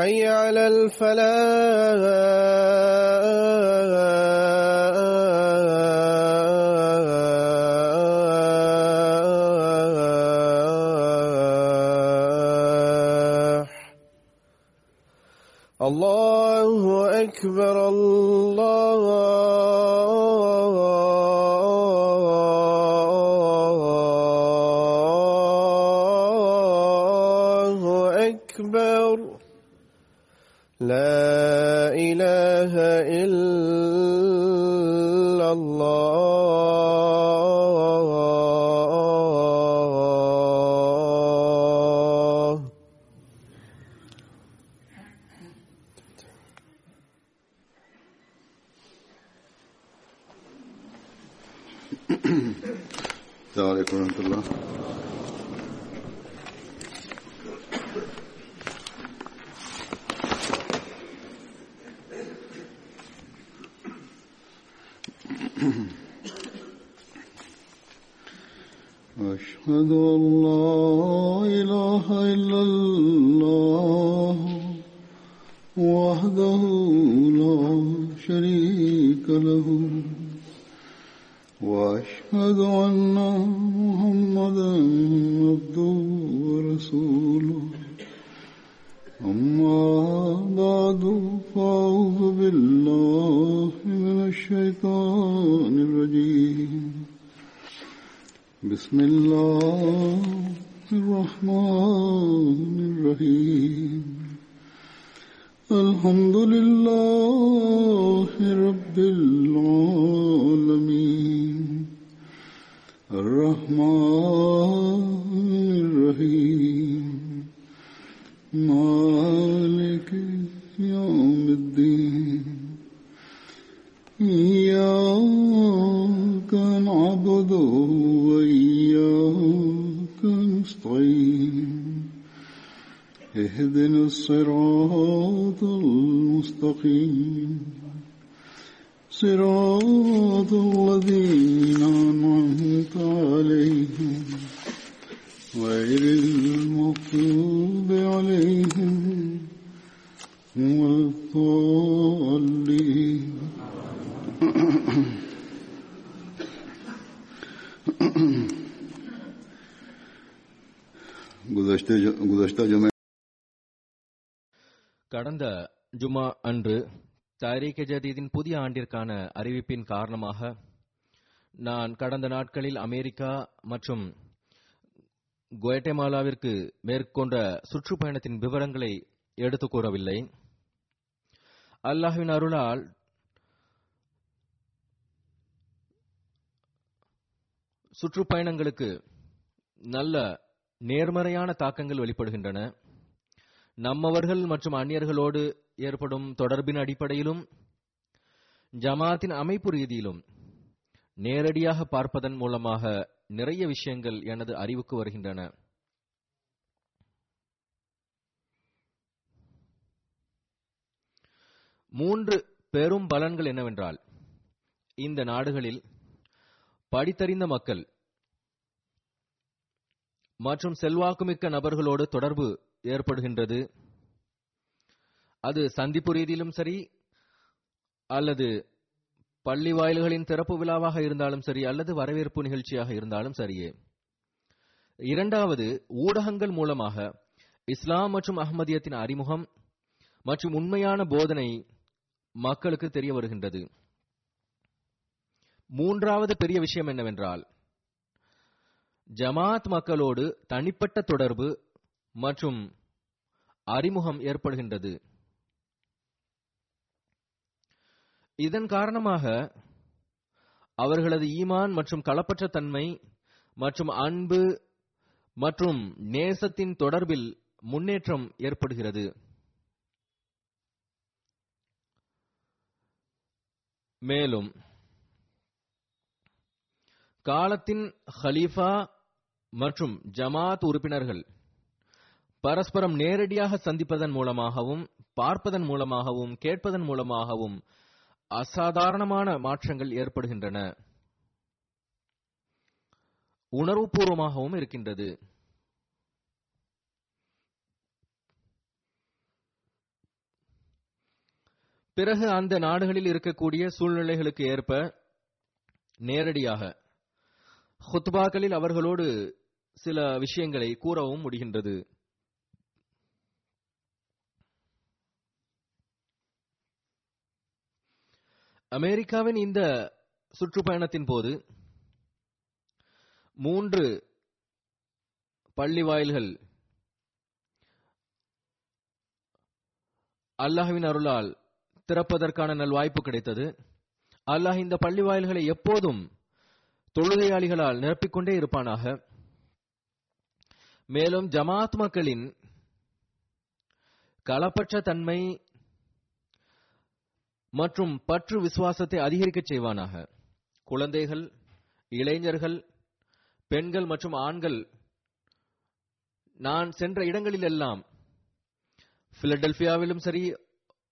حي على الفلاح. தாரீக ஜதீதின் புதிய ஆண்டிற்கான அறிவிப்பின் காரணமாக நான் கடந்த நாட்களில் அமெரிக்கா மற்றும் குவாட்டமாலாவிற்கு மேற்கொண்ட சுற்றுப்பயணத்தின் விவரங்களை எடுத்துக் கூறவில்லை. அல்லாஹின் அருளால் சுற்றுப்பயணங்களுக்கு நல்ல நேர்மறையான தாக்கங்கள் வெளிப்படுகின்றன. நம்மவர்கள் மற்றும் அந்நியர்களோடு ஏற்படும் தொடர்பின் அடிப்படையிலும் ஜமாத்தின் அமைப்பு ரீதியிலும் நேரடியாக பார்ப்பதன் மூலமாக நிறைய விஷயங்கள் எனது அறிவுக்கு வருகின்றன. மூன்று பெரும் பலன்கள் என்னவென்றால் இந்த நாடுகளில் படித்தறிந்த மக்கள் மற்றும் செல்வாக்குமிக்க நபர்களோடு தொடர்பு ஏற்படுகின்றது. அது சந்திப்பு ரீதியிலும் சரி அல்லது பள்ளி வாயில்களின் திறப்பு விழாவாக இருந்தாலும் சரி அல்லது வரவேற்பு நிகழ்ச்சியாக இருந்தாலும் சரியே. இரண்டாவது ஊடகங்கள் மூலமாக இஸ்லாம் மற்றும் அகமதியத்தின் அறிமுகம் மற்றும் உண்மையான போதனை மக்களுக்கு தெரிய வருகின்றது. மூன்றாவது பெரிய விஷயம் என்னவென்றால் ஜமாத் மக்களோடு தனிப்பட்ட தொடர்பு மற்றும் அறிமுகம் ஏற்படுகின்றது. இதன் காரணமாக அவர்களது ஈமான் மற்றும் களப்பற்ற தன்மை மற்றும் அன்பு மற்றும் நேசத்தின் தொடர்பில் முன்னேற்றம் ஏற்படுகிறது. மேலும் காலத்தின் ஹலீஃபா மற்றும் ஜமாத் உறுப்பினர்கள் பரஸ்பரம் நேரடியாக சந்திப்பதன் மூலமாகவும் பார்ப்பதன் மூலமாகவும் கேட்பதன் மூலமாகவும் அசாதாரணமான மாற்றங்கள் ஏற்படுகின்றன. உணர்வுபூர்வமாகவும் இருக்கின்றது. பிறகு அந்த நாடுகளில் இருக்கக்கூடிய சூழ்நிலைகளுக்கு ஏற்ப நேரடியாக ஹுத்பாக்களில் அவர்களோடு சில விஷயங்களை கூறவும் முடிகின்றது. அமெரிக்காவின் இந்த சுற்றுப்பயணத்தின் போது மூன்று பள்ளி வாயில்கள் அல்லாஹ்வின் அருளால் திறப்பதற்கான நல்வாய்ப்பு கிடைத்தது. அல்லாஹ் இந்த பள்ளி வாயில்களை எப்போதும் தொழுகையாளிகளால் நிரப்பிக்கொண்டே இருப்பானாக. மேலும் ஜமாத் மக்களின் களப்பற்ற தன்மை மற்றும் பற்று விசுவாசத்தை அதிகரிக்கச் செய்வானாக. குழந்தைகள் இளைஞர்கள் பெண்கள் மற்றும் ஆண்கள் நான் சென்ற இடங்களிலெல்லாம் பிலடெல்பியாவிலும் சரி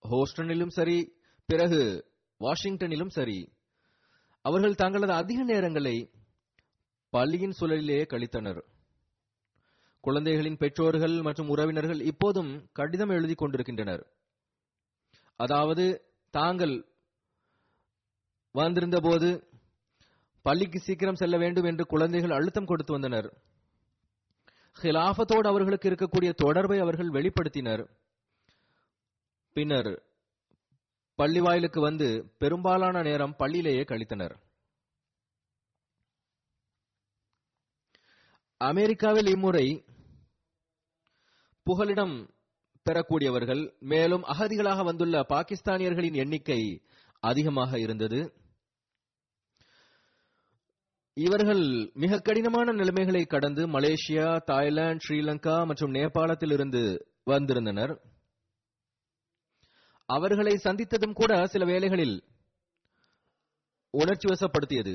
ஹோஸ்டனிலும் சரி பிறகு வாஷிங்டனிலும் சரி அவர்கள் தங்களது அதிக நேரங்களை பள்ளியின் சூழலிலேயே கழித்தனர். குழந்தைகளின் பெற்றோர்கள் மற்றும் உறவினர்கள் இப்போதும் கடிதம் எழுதி கொண்டிருக்கின்றனர். அதாவது தாங்கள் வந்திருந்த போது பள்ளிக்கு சீக்கிரம் செல்ல வேண்டும் என்று குழந்தைகள் அழுத்தம் கொடுத்து வந்தனர். ஹிலாஃபத்தோடு அவர்களுக்கு இருக்கக்கூடிய தொடர்பை அவர்கள் வெளிப்படுத்தினர். பின்னர் பள்ளி வாயிலுக்கு வந்து பெரும்பாலான நேரம் பள்ளியிலேயே கழித்தனர். அமெரிக்காவில் இம்முறை புகலிடம் பெறக்கூடியவர்கள் மேலும் அகதிகளாக வந்துள்ள பாகிஸ்தானியர்களின் எண்ணிக்கை அதிகமாக இருந்தது. இவர்கள் மிக கடினமான நிலைமைகளை கடந்து மலேசியா தாய்லாந்து ஸ்ரீலங்கா மற்றும் நேபாளத்தில் இருந்து வந்திருந்தனர். அவர்களை சந்தித்ததும் கூட சில வேளைகளில் உணர்ச்சி வசப்படுத்தியது.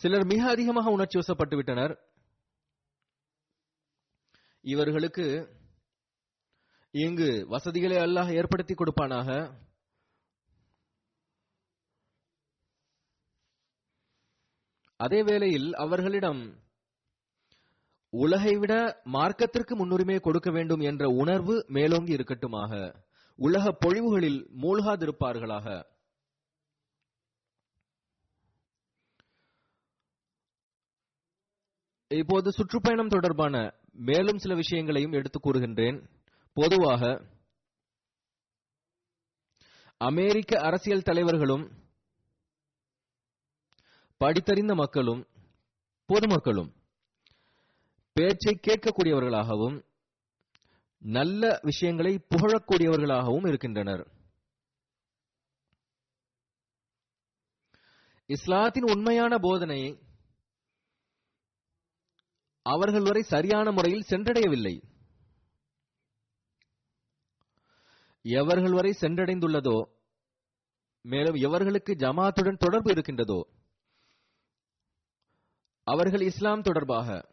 சிலர் மிக அதிகமாக உணர்ச்சி வசப்பட்டு விட்டனர் இவர்களுக்கு இங்கு வசதிகளை அல்லாஹ் ஏற்படுத்தி கொடுப்பானாக? அதே வேளையில் அவர்களிடம் உலகை விட மார்க்கத்திற்கு முன்னுரிமை கொடுக்க வேண்டும் என்ற உணர்வு மேலோங்கி இருக்கட்டுமாக. உலக பொழிவுகளில் மூழ்காதிருப்பார்களாக. இப்போது சுற்றுப்பயணம் தொடர்பான மேலும் சில விஷயங்களையும் எடுத்து கூறுகின்றேன். பொதுவாக அமெரிக்க அரசியல் தலைவர்களும் படித்தறிந்த மக்களும் பொதுமக்களும் பேச்சை கேட்கக்கூடியவர்களாகவும் நல்ல விஷயங்களை புகழக்கூடியவர்களாகவும் இருக்கின்றனர். இஸ்லாத்தின் உண்மையான போதனையை அவர்கள் வரை சரியான முறையில் சென்றடையவில்லை. எவர்கள் வரை சென்றடைந்துள்ளதோ மேலும் எவர்களுக்கு ஜமாத்துடன் தொடர்பு இருக்கின்றதோ அவர்கள் இஸ்லாம் தொடர்பாக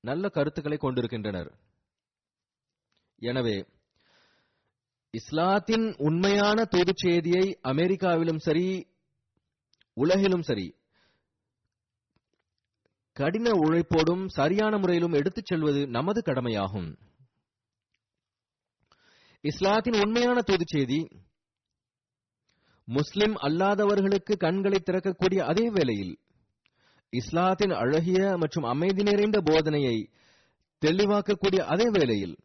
நல்ல கருத்துக்களை கொண்டிருக்கின்றனர். எனவே இஸ்லாத்தின் உண்மையான தூதுச் செய்தியை அமெரிக்காவிலும் சரி உலகிலும் சரி கடின உழைப்போடும் சரியான முறையிலும் எடுத்துச் செல்வது நமது கடமையாகும். இஸ்லாத்தின் உண்மையான தூது செய்தி முஸ்லிம் அல்லாதவர்களுக்கு கண்களை திறக்கக்கூடிய அதே வேளையில் இஸ்லாத்தின் அழகிய மற்றும் அமைதி நிறைந்த போதனையை தெளிவாக்கக்கூடிய அதே வேளையில்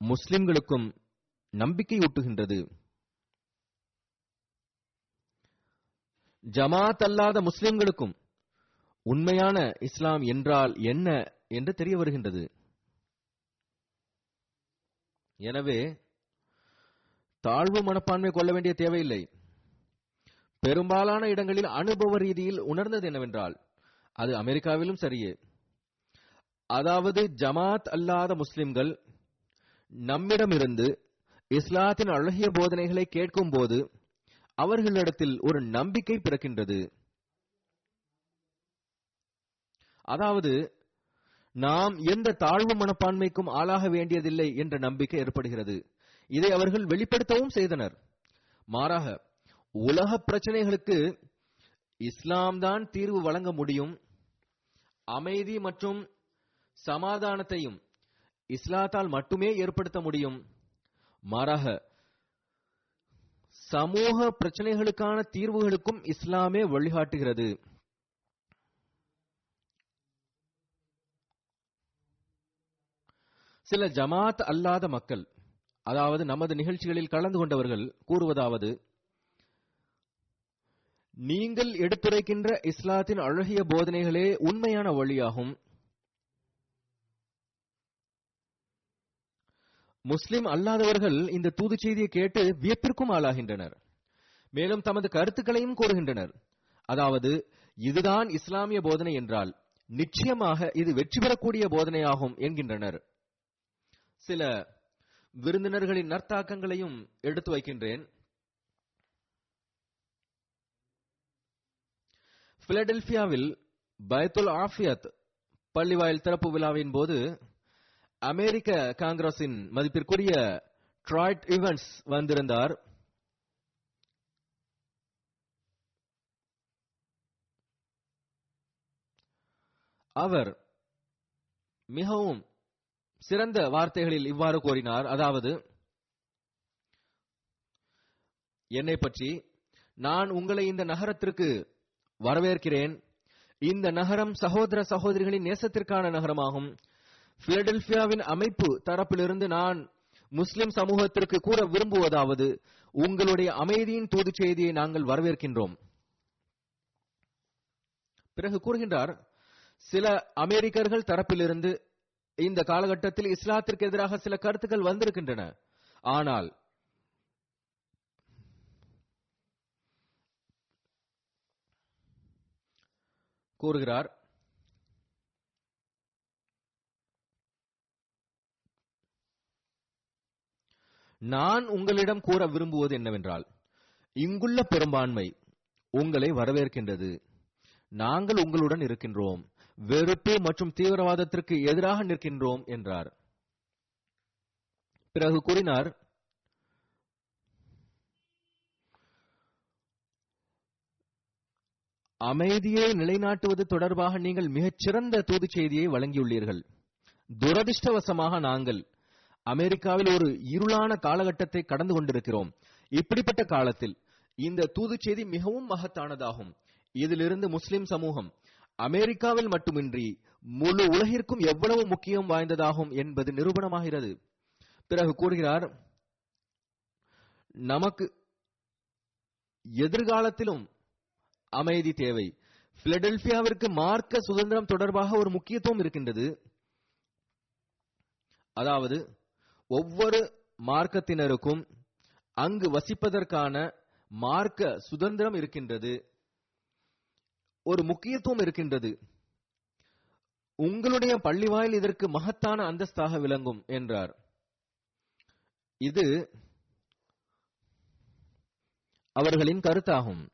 முஸ்லிம்களுக்கும் நம்பிக்கையூட்டுகின்றது. ஜமாத் அல்லாத முஸ்லிம்களுக்கும் உண்மையான இஸ்லாம் என்றால் என்ன என்று தெரிய வருகின்றது. எனவே தாழ்வு மனப்பான்மை கொள்ள வேண்டிய தேவையில்லை. பெரும்பாலான இடங்களில் அனுபவ ரீதியில் உணர்ந்தது என்னவென்றால் அது அமெரிக்காவிலும் சரியே. அதாவது ஜமாத் அல்லாத முஸ்லிம்கள் நம்மிடமிருந்து இஸ்லாத்தின் அழகிய போதனைகளை கேட்கும் போது அவர்களிடத்தில் ஒரு நம்பிக்கை பிறக்கின்றது. அதாவது நாம் எந்த தாழ்வு மனப்பான்மைக்கும் ஆளாக வேண்டியதில்லை என்ற நம்பிக்கை ஏற்படுகிறது. இதை அவர்கள் வெளிப்படுத்தவும் செய்தனர். மாறாக உலக பிரச்சனைகளுக்கு இஸ்லாம் தான் தீர்வு வழங்க முடியும். அமைதி மற்றும் சமாதானத்தையும் இஸ்லாத்தால் மட்டுமே ஏற்படுத்த முடியும். மாறாக சமூக பிரச்சனைகளுக்கான தீர்வுகளுக்கும் இஸ்லாமே வழிகாட்டுகிறது. சில ஜமாத் அல்லாத மக்கள் அதாவது நமது நிகழ்ச்சிகளில் கலந்து கொண்டவர்கள் கூறுவதாவது நீங்கள் எடுத்துரைக்கின்ற இஸ்லாத்தின் அழகிய போதனைகளே உண்மையான வழியாகும். முஸ்லிம் அல்லாதவர்கள் இந்த தூது செய்தியை கேட்டு வியப்பிற்கும் ஆளாகின்றனர். மேலும் தமது கருத்துக்களையும் கூறுகின்றனர். அதாவது இதுதான் இஸ்லாமிய போதனை என்றால் நிச்சயமாக இது வெற்றி பெறக்கூடிய போதனையாகும் என்கின்றனர். சில விருந்தினர்களின் நற்தாக்கங்களையும் எடுத்து வைக்கின்றேன். பிலடெல்பியாவில் பயத்துல் ஆஃபியத் பள்ளிவாயில் திறப்பு விழாவின் போது அமெரிக்க காங்கிரஸின் மதிப்பிற்குரிய ட்ராய்ட் இவன்ஸ் வந்திருந்தார். அவர் மிகவும் சிறந்த வார்த்தைகளில் இவ்வாறு கூறினார். அதாவது என்னை பற்றி நான் உங்களை இந்த நகரத்திற்கு வரவேற்கிறேன். இந்த நகரம் சகோதர சகோதரிகளின் நேசத்திற்கான நகரமாகும். பிலடெல்பியாவின் அமைப்பு தரப்பிலிருந்து நான் முஸ்லிம் சமூகத்திற்கு கூற விரும்புவதாவது உங்களுடைய அமைதியின் தூது செய்தியை நாங்கள் வரவேற்கின்றோம். பிறகு கூறுகின்றார் சில அமெரிக்கர்கள் தரப்பிலிருந்து இந்த காலகட்டத்தில் இஸ்லாத்திற்கு எதிராக சில கருத்துக்கள் வந்திருக்கின்றன. ஆனால் கூறுகிறார் நான் உங்களிடம் கூற விரும்புவது என்னவென்றால் இங்குள்ள பெரும்பான்மை உங்களை வரவேற்கின்றது. நாங்கள் உங்களுடன் இருக்கின்றோம். வெறுப்பு மற்றும் தீவிரவாதத்திற்கு எதிராக நிற்கின்றோம் என்றார். பிறகு கூறினார் அமைதியை நிலைநாட்டுவது தொடர்பாக நீங்கள் மிகச்சிறந்த தூது செய்தியை வழங்கியுள்ளீர்கள். துரதிருஷ்டவசமாக நாங்கள் அமெரிக்காவில் ஒரு இருளான காலகட்டத்தை கடந்து கொண்டிருக்கிறோம். இப்படிப்பட்ட காலத்தில் இந்த தூது செய்தி மிகவும் மகத்தானதாகும். இதிலிருந்து முஸ்லிம் சமூகம் அமெரிக்காவில் மட்டுமின்றி முழு உலகிற்கும் எவ்வளவு முக்கியம் வாய்ந்ததாகும் என்பது நிரூபணமாகிறது. பிறகு கூறுகிறார் நமக்கு எதிர்காலத்திலும் அமைதி தேவை. பிலடெல்பியாவிற்கு மார்க்க சுதந்திரம் தொடர்பாக ஒரு முக்கியத்துவம் இருக்கின்றது. அதாவது ஒவ்வொரு மார்க்கத்தினருக்கும் அங்கு வசிப்பதற்கான மார்க்க சுதந்திரம் இருக்கின்றது. ஒரு முக்கியத்துவம் இருக்கின்றது. உங்களுடைய பள்ளிவாயில் இதற்கு மகத்தான அந்தஸ்தாக விளங்கும் என்றார். இது அவர்களின் கருத்தாகும்.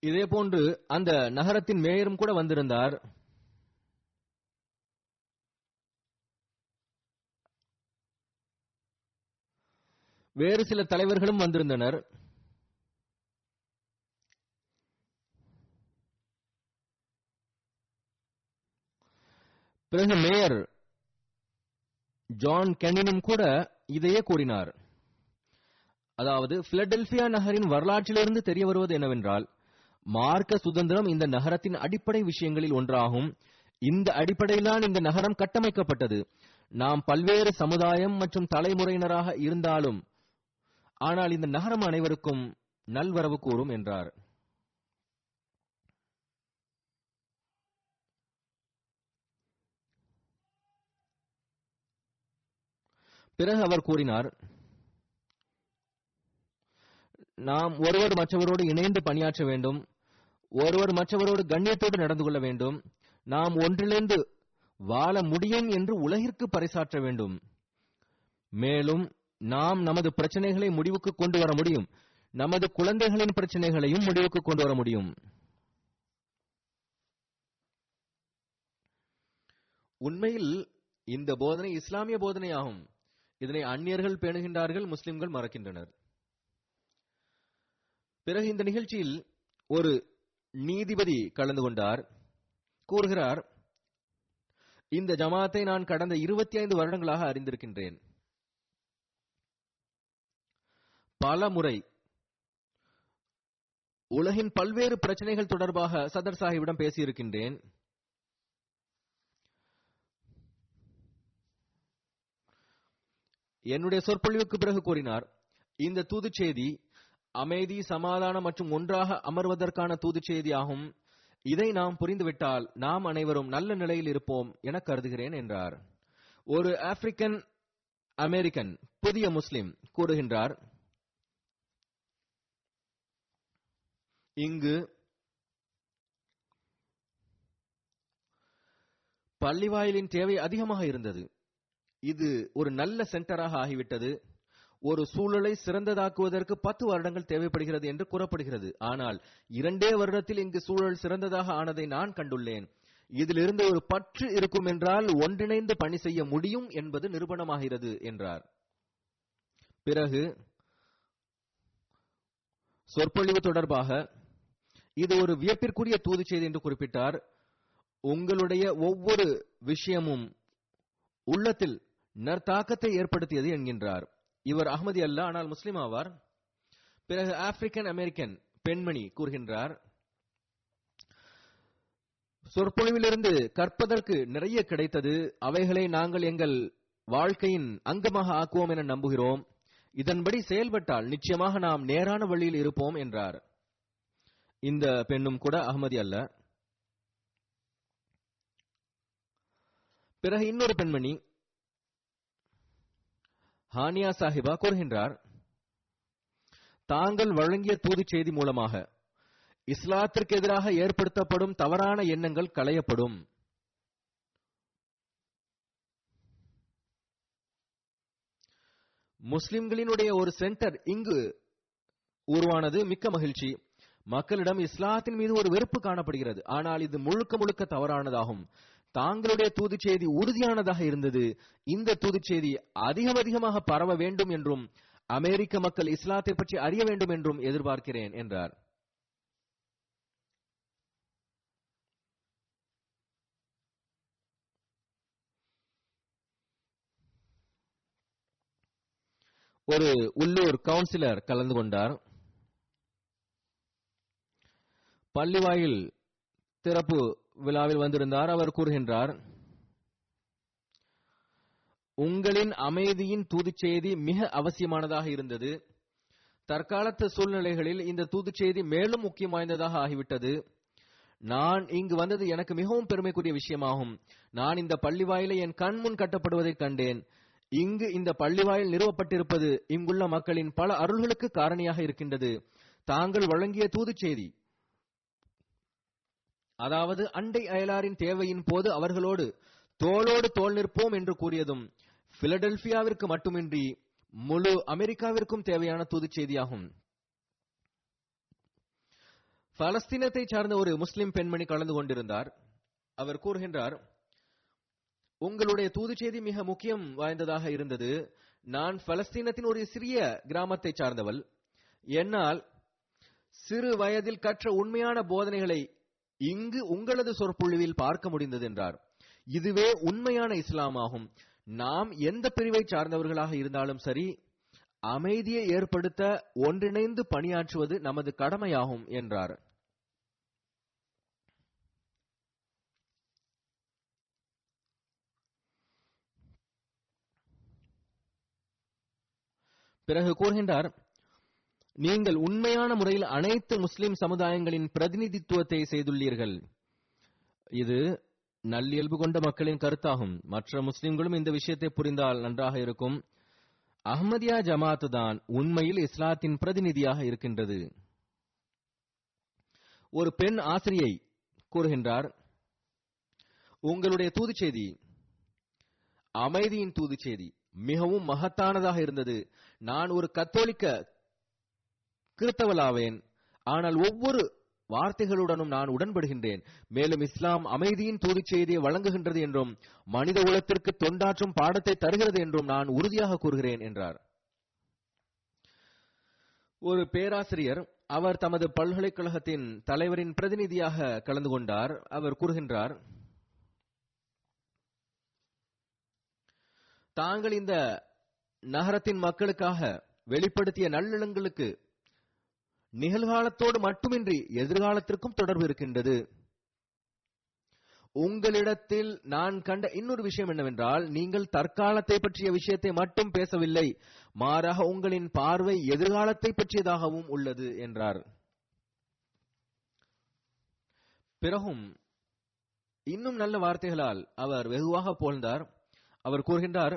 இதே போன்று அந்த நகரத்தின் மேயரும் கூட வந்திருந்தார். வேறு சில தலைவர்களும் வந்திருந்தனர். பிறகு மேயர் ஜான் கெனினும் கூட இதையே கூறினார். அதாவது பிலடெல்பியா நகரின் வரலாற்றிலிருந்து தெரிய வருவது என்னவென்றால் மார்க்க சுதந்திரம் இந்த நகரத்தின் அடிப்படை விஷயங்களில் ஒன்றாகும். இந்த அடிப்படையில்தான் இந்த நகரம் கட்டமைக்கப்பட்டது. நாம் பல்வேறு சமுதாயம் மற்றும் தலைமுறையினராக இருந்தாலும் ஆனால் இந்த நகரம் அனைவருக்கும் நல்வரவு கூறும் என்றார். பிறகு அவர் கூறினார் நாம் ஒருவர் மற்றவரோடு இணைந்து பணியாற்ற வேண்டும். ஒருவர் மற்றவரோடு கண்ணியத்தோடு நடந்து கொள்ள வேண்டும். நாம் ஒன்றிலிருந்து வாழ முடியும் என்று உலகிற்கு பறைசாற்ற வேண்டும். மேலும் நாம் நமது பிரச்சனைகளை முடிவுக்கு கொண்டு வர முடியும். நமது குழந்தைகளின் பிரச்சனைகளையும் முடிவுக்கு கொண்டு வர முடியும். உண்மையில் இந்த போதனை இஸ்லாமிய போதனையாகும். இதனை அந்நியர்கள் பேணுகின்றார்கள் முஸ்லிம்கள் மறக்கின்றனர். பிறகு இந்த நிகழ்ச்சியில் ஒரு நீதிபதி கலந்து கொண்டார். கூறுகிறார் இந்த ஜமாத்தை நான் கடந்த இருபத்தி ஐந்து வருடங்களாக அறிந்திருக்கின்றேன். பல முறை உலகின் பல்வேறு பிரச்சனைகள் தொடர்பாக சதர் சாஹிபிடம் பேசியிருக்கின்றேன். என்னுடைய சொற்பொழிவுக்கு பிறகு கூறினார் இந்த தூதுச் செய்தி அமைதி சமாதானம் மற்றும் ஒன்றாக அமர்வதற்கான தூதுச் செய்தி ஆகும் இதை நாம் புரிந்துவிட்டால் நாம் அனைவரும் நல்ல நிலையில் இருப்போம் என கருதுகிறேன் என்றார். ஒரு ஆப்பிரிக்கன் அமெரிக்கன் புதிய முஸ்லிம் கூறுகின்றார் இங்கு பள்ளிவாயிலின் தேவை அதிகமாக இருந்தது. இது ஒரு நல்ல சென்டராக ஆகிவிட்டது. ஒரு சூழலை சிறந்ததாக்குவதற்கு பத்து வருடங்கள் தேவைப்படுகிறது என்று கூறப்படுகிறது. ஆனால் இரண்டே வருடத்தில் இங்கு சூழல் சிறந்ததாக ஆனதை நான் கண்டுள்ளேன். இதிலிருந்து ஒரு பற்று இருக்கும் என்றால் ஒன்றிணைந்து பணி செய்ய முடியும் என்பது நிரூபணமாகிறது என்றார். பிறகு சொற்பொழிவு தொடர்பாக இது ஒரு வியப்பிற்குரிய தூது செய்தி என்று குறிப்பிட்டார். உங்களுடைய ஒவ்வொரு விஷயமும் உள்ளத்தில் நற்தாக்கத்தை ஏற்படுத்தியது என்கின்றார். இவர் அகமதி அல்ல ஆனால் முஸ்லிம் ஆவார். பிறகு ஆப்பிரிக்கன் அமெரிக்கன் பெண்மணி கூறுகின்றார் சொற்பொழிவிலிருந்து கற்பதற்கு நிறைய கிடைத்தது. அவைகளை நாங்கள் எங்கள் வாழ்க்கையின் அங்கமாக ஆக்குவோம் என நம்புகிறோம். இதன்படி செயல்பட்டால் நிச்சயமாக நாம் நேரான வழியில் இருப்போம் என்றார். இந்த பெண்ணும் கூட அகமதி அல்ல. பிறகு இன்னொரு பெண்மணி ஹானியா சாஹிபா கூறுகின்றார் தாங்கள் வழங்கிய தூது செய்தி மூலமாக இஸ்லாத்திற்கு எதிராக ஏற்படுத்தப்படும் தவறான எண்ணங்கள் களையப்படும். முஸ்லிம்களினுடைய ஒரு சென்டர் இங்கு உருவானது மிக்க மகிழ்ச்சி. மக்களிடம் இஸ்லாத்தின் மீது ஒரு வெறுப்பு காணப்படுகிறது. ஆனால் இது முழுக்க முழுக்க தவறானதாகும். தாங்களுடைய தூதுச் செய்தி உறுதியானதாக இருந்தது. இந்த தூதுச் செய்தி அதிகம் அதிகமாக பரவ வேண்டும் என்றும் அமெரிக்க மக்கள் இஸ்லாத்தை பற்றி அறிய வேண்டும் என்றும் எதிர்பார்க்கிறேன் என்றார். ஒரு உள்ளூர் கவுன்சிலர் கலந்து கொண்டார். பள்ளிவாயில் திறப்பு விழாவில் வந்திருந்தார். அவர் கூறுகின்றார் உங்களின் அமைதியின் தூதுச் செய்தி மிக அவசியமானதாக இருந்தது. தற்காலத்து சூழ்நிலைகளில் இந்த தூதுச்செய்தி மேலும் முக்கியம் வாய்ந்ததாக ஆகிவிட்டது. நான் இங்கு வந்தது எனக்கு மிகவும் பெருமைக்குரிய விஷயமாகும். நான் இந்த பள்ளிவாயிலை என் கண் முன் கட்டப்படுவதைக் கண்டேன். இங்கு இந்த பள்ளிவாயில் நிறுவப்பட்டிருப்பது இங்குள்ள மக்களின் பல அருள்களுக்கு காரணியாக இருக்கின்றது. தாங்கள் வழங்கிய தூதுச்செய்தி அதாவது அண்டை அயலாரின் தேவையின் போது அவர்களோடு தோளோடு தோள் நிற்போம் என்று கூறியதும் பிலடெல்பியாவிற்கு மட்டுமின்றி முழு அமெரிக்காவிற்கும் தேவையான தூதுச் செய்தியாகும். பலஸ்தீனத்தை சார்ந்த ஒரு முஸ்லிம் பெண்மணி கலந்து கொண்டிருந்தார். அவர் கூறுகின்றார் உங்களுடைய தூது செய்தி மிக முக்கியம் வாய்ந்ததாக இருந்தது. நான் பலஸ்தீனத்தின் ஒரு சிறிய கிராமத்தை சார்ந்தவள். என்னால் சிறு வயதில் கற்ற உண்மையான போதனைகளை இங்கு உங்களது சொற்பொழிவில் பார்க்க முடிந்தது என்றார். இதுவே உண்மையான இஸ்லாமாகும். நாம் எந்த பிரிவை சார்ந்தவர்களாக இருந்தாலும் சரி அமைதியை ஏற்படுத்த ஒன்றிணைந்து பணியாற்றுவது நமது கடமையாகும் என்றார். பிறகு கூறுகின்றார் நீங்கள் உண்மையான முறையில் அனைத்து முஸ்லிம் சமுதாயங்களின் பிரதிநிதித்துவத்தை செய்துள்ளீர்கள். இது நல்லியல்பு கொண்ட மக்களின் கருத்தாகும். மற்ற முஸ்லிம்களும் இந்த விஷயத்தை புரிந்தால் நன்றாக இருக்கும். அஹ்மதியா ஜமாத் தான் உண்மையில் இஸ்லாத்தின் பிரதிநிதியாக இருக்கின்றது. ஒரு பெண் ஆசிரியை கூறுகின்றார் உங்களுடைய தூது செய்தி அமைதியின் தூது செய்தி மிகவும் மகத்தானதாக இருந்தது. நான் ஒரு கத்தோலிக்க கிறித்தவளாவேன் ஆனால் ஒவ்வொரு வார்த்தைகளுடனும் நான் உடன்படுகின்றேன். மேலும் இஸ்லாம் அமைதியின் தூதுச் செய்தியை வழங்குகின்றது என்றும் மனித உலத்திற்கு தொண்டாற்றும் பாடத்தை தருகிறது என்றும் நான் உறுதியாக கூறுகிறேன் என்றார். ஒரு பேராசிரியர் அவர் தமது பல்கலைக்கழகத்தின் தலைவரின் பிரதிநிதியாக கலந்து கொண்டார். அவர் கூறுகின்றார் தாங்கள் இந்த நகரத்தின் மக்களுக்காக வெளிப்படுத்திய நல்லிணங்களுக்கு நிகழ்காலத்தோடு மட்டுமின்றி எதிர்காலத்திற்கும் தொடர்பு இருக்கின்றது. உங்களிடத்தில் நான் கண்ட இன்னொரு விஷயம் என்னவென்றால் நீங்கள் தற்காலத்தை பற்றிய விஷயத்தை மட்டும் பேசவில்லை மாறாக உங்களின் பார்வை எதிர்காலத்தை பற்றியதாகவும் உள்ளது என்றார். பிறகும் இன்னும் நல்ல வார்த்தைகளால் அவர் வெகுவாக போழ்ந்தார் அவர் கூறுகின்றார்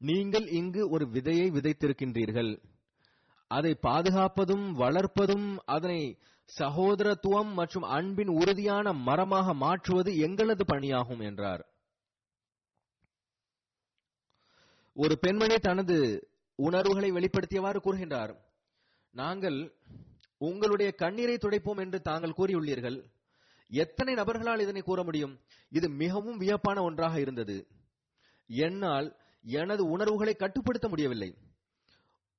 நீங்கள் இங்கு ஒரு விதையை விதைத்திருக்கின்றீர்கள். அதை பாதுகாப்பதும் வளர்ப்பதும் அதனை சகோதரத்துவம் மற்றும் அன்பின் உறுதியான மரமாக மாற்றுவது எங்களது பணியாகும் என்றார். ஒரு பெண்மணி தனது உணர்வுகளை வெளிப்படுத்தியவாறு கூறுகின்றார் நாங்கள் உங்களுடைய கண்ணீரை துடைப்போம் என்று தாங்கள் கூறியுள்ளீர்கள். எத்தனை நபர்களால் இதனை கூற முடியும்? இது மிகவும் வியப்பான ஒன்றாக இருந்தது. என்னால் எனது உணர்வுகளை கட்டுப்படுத்த முடியவில்லை.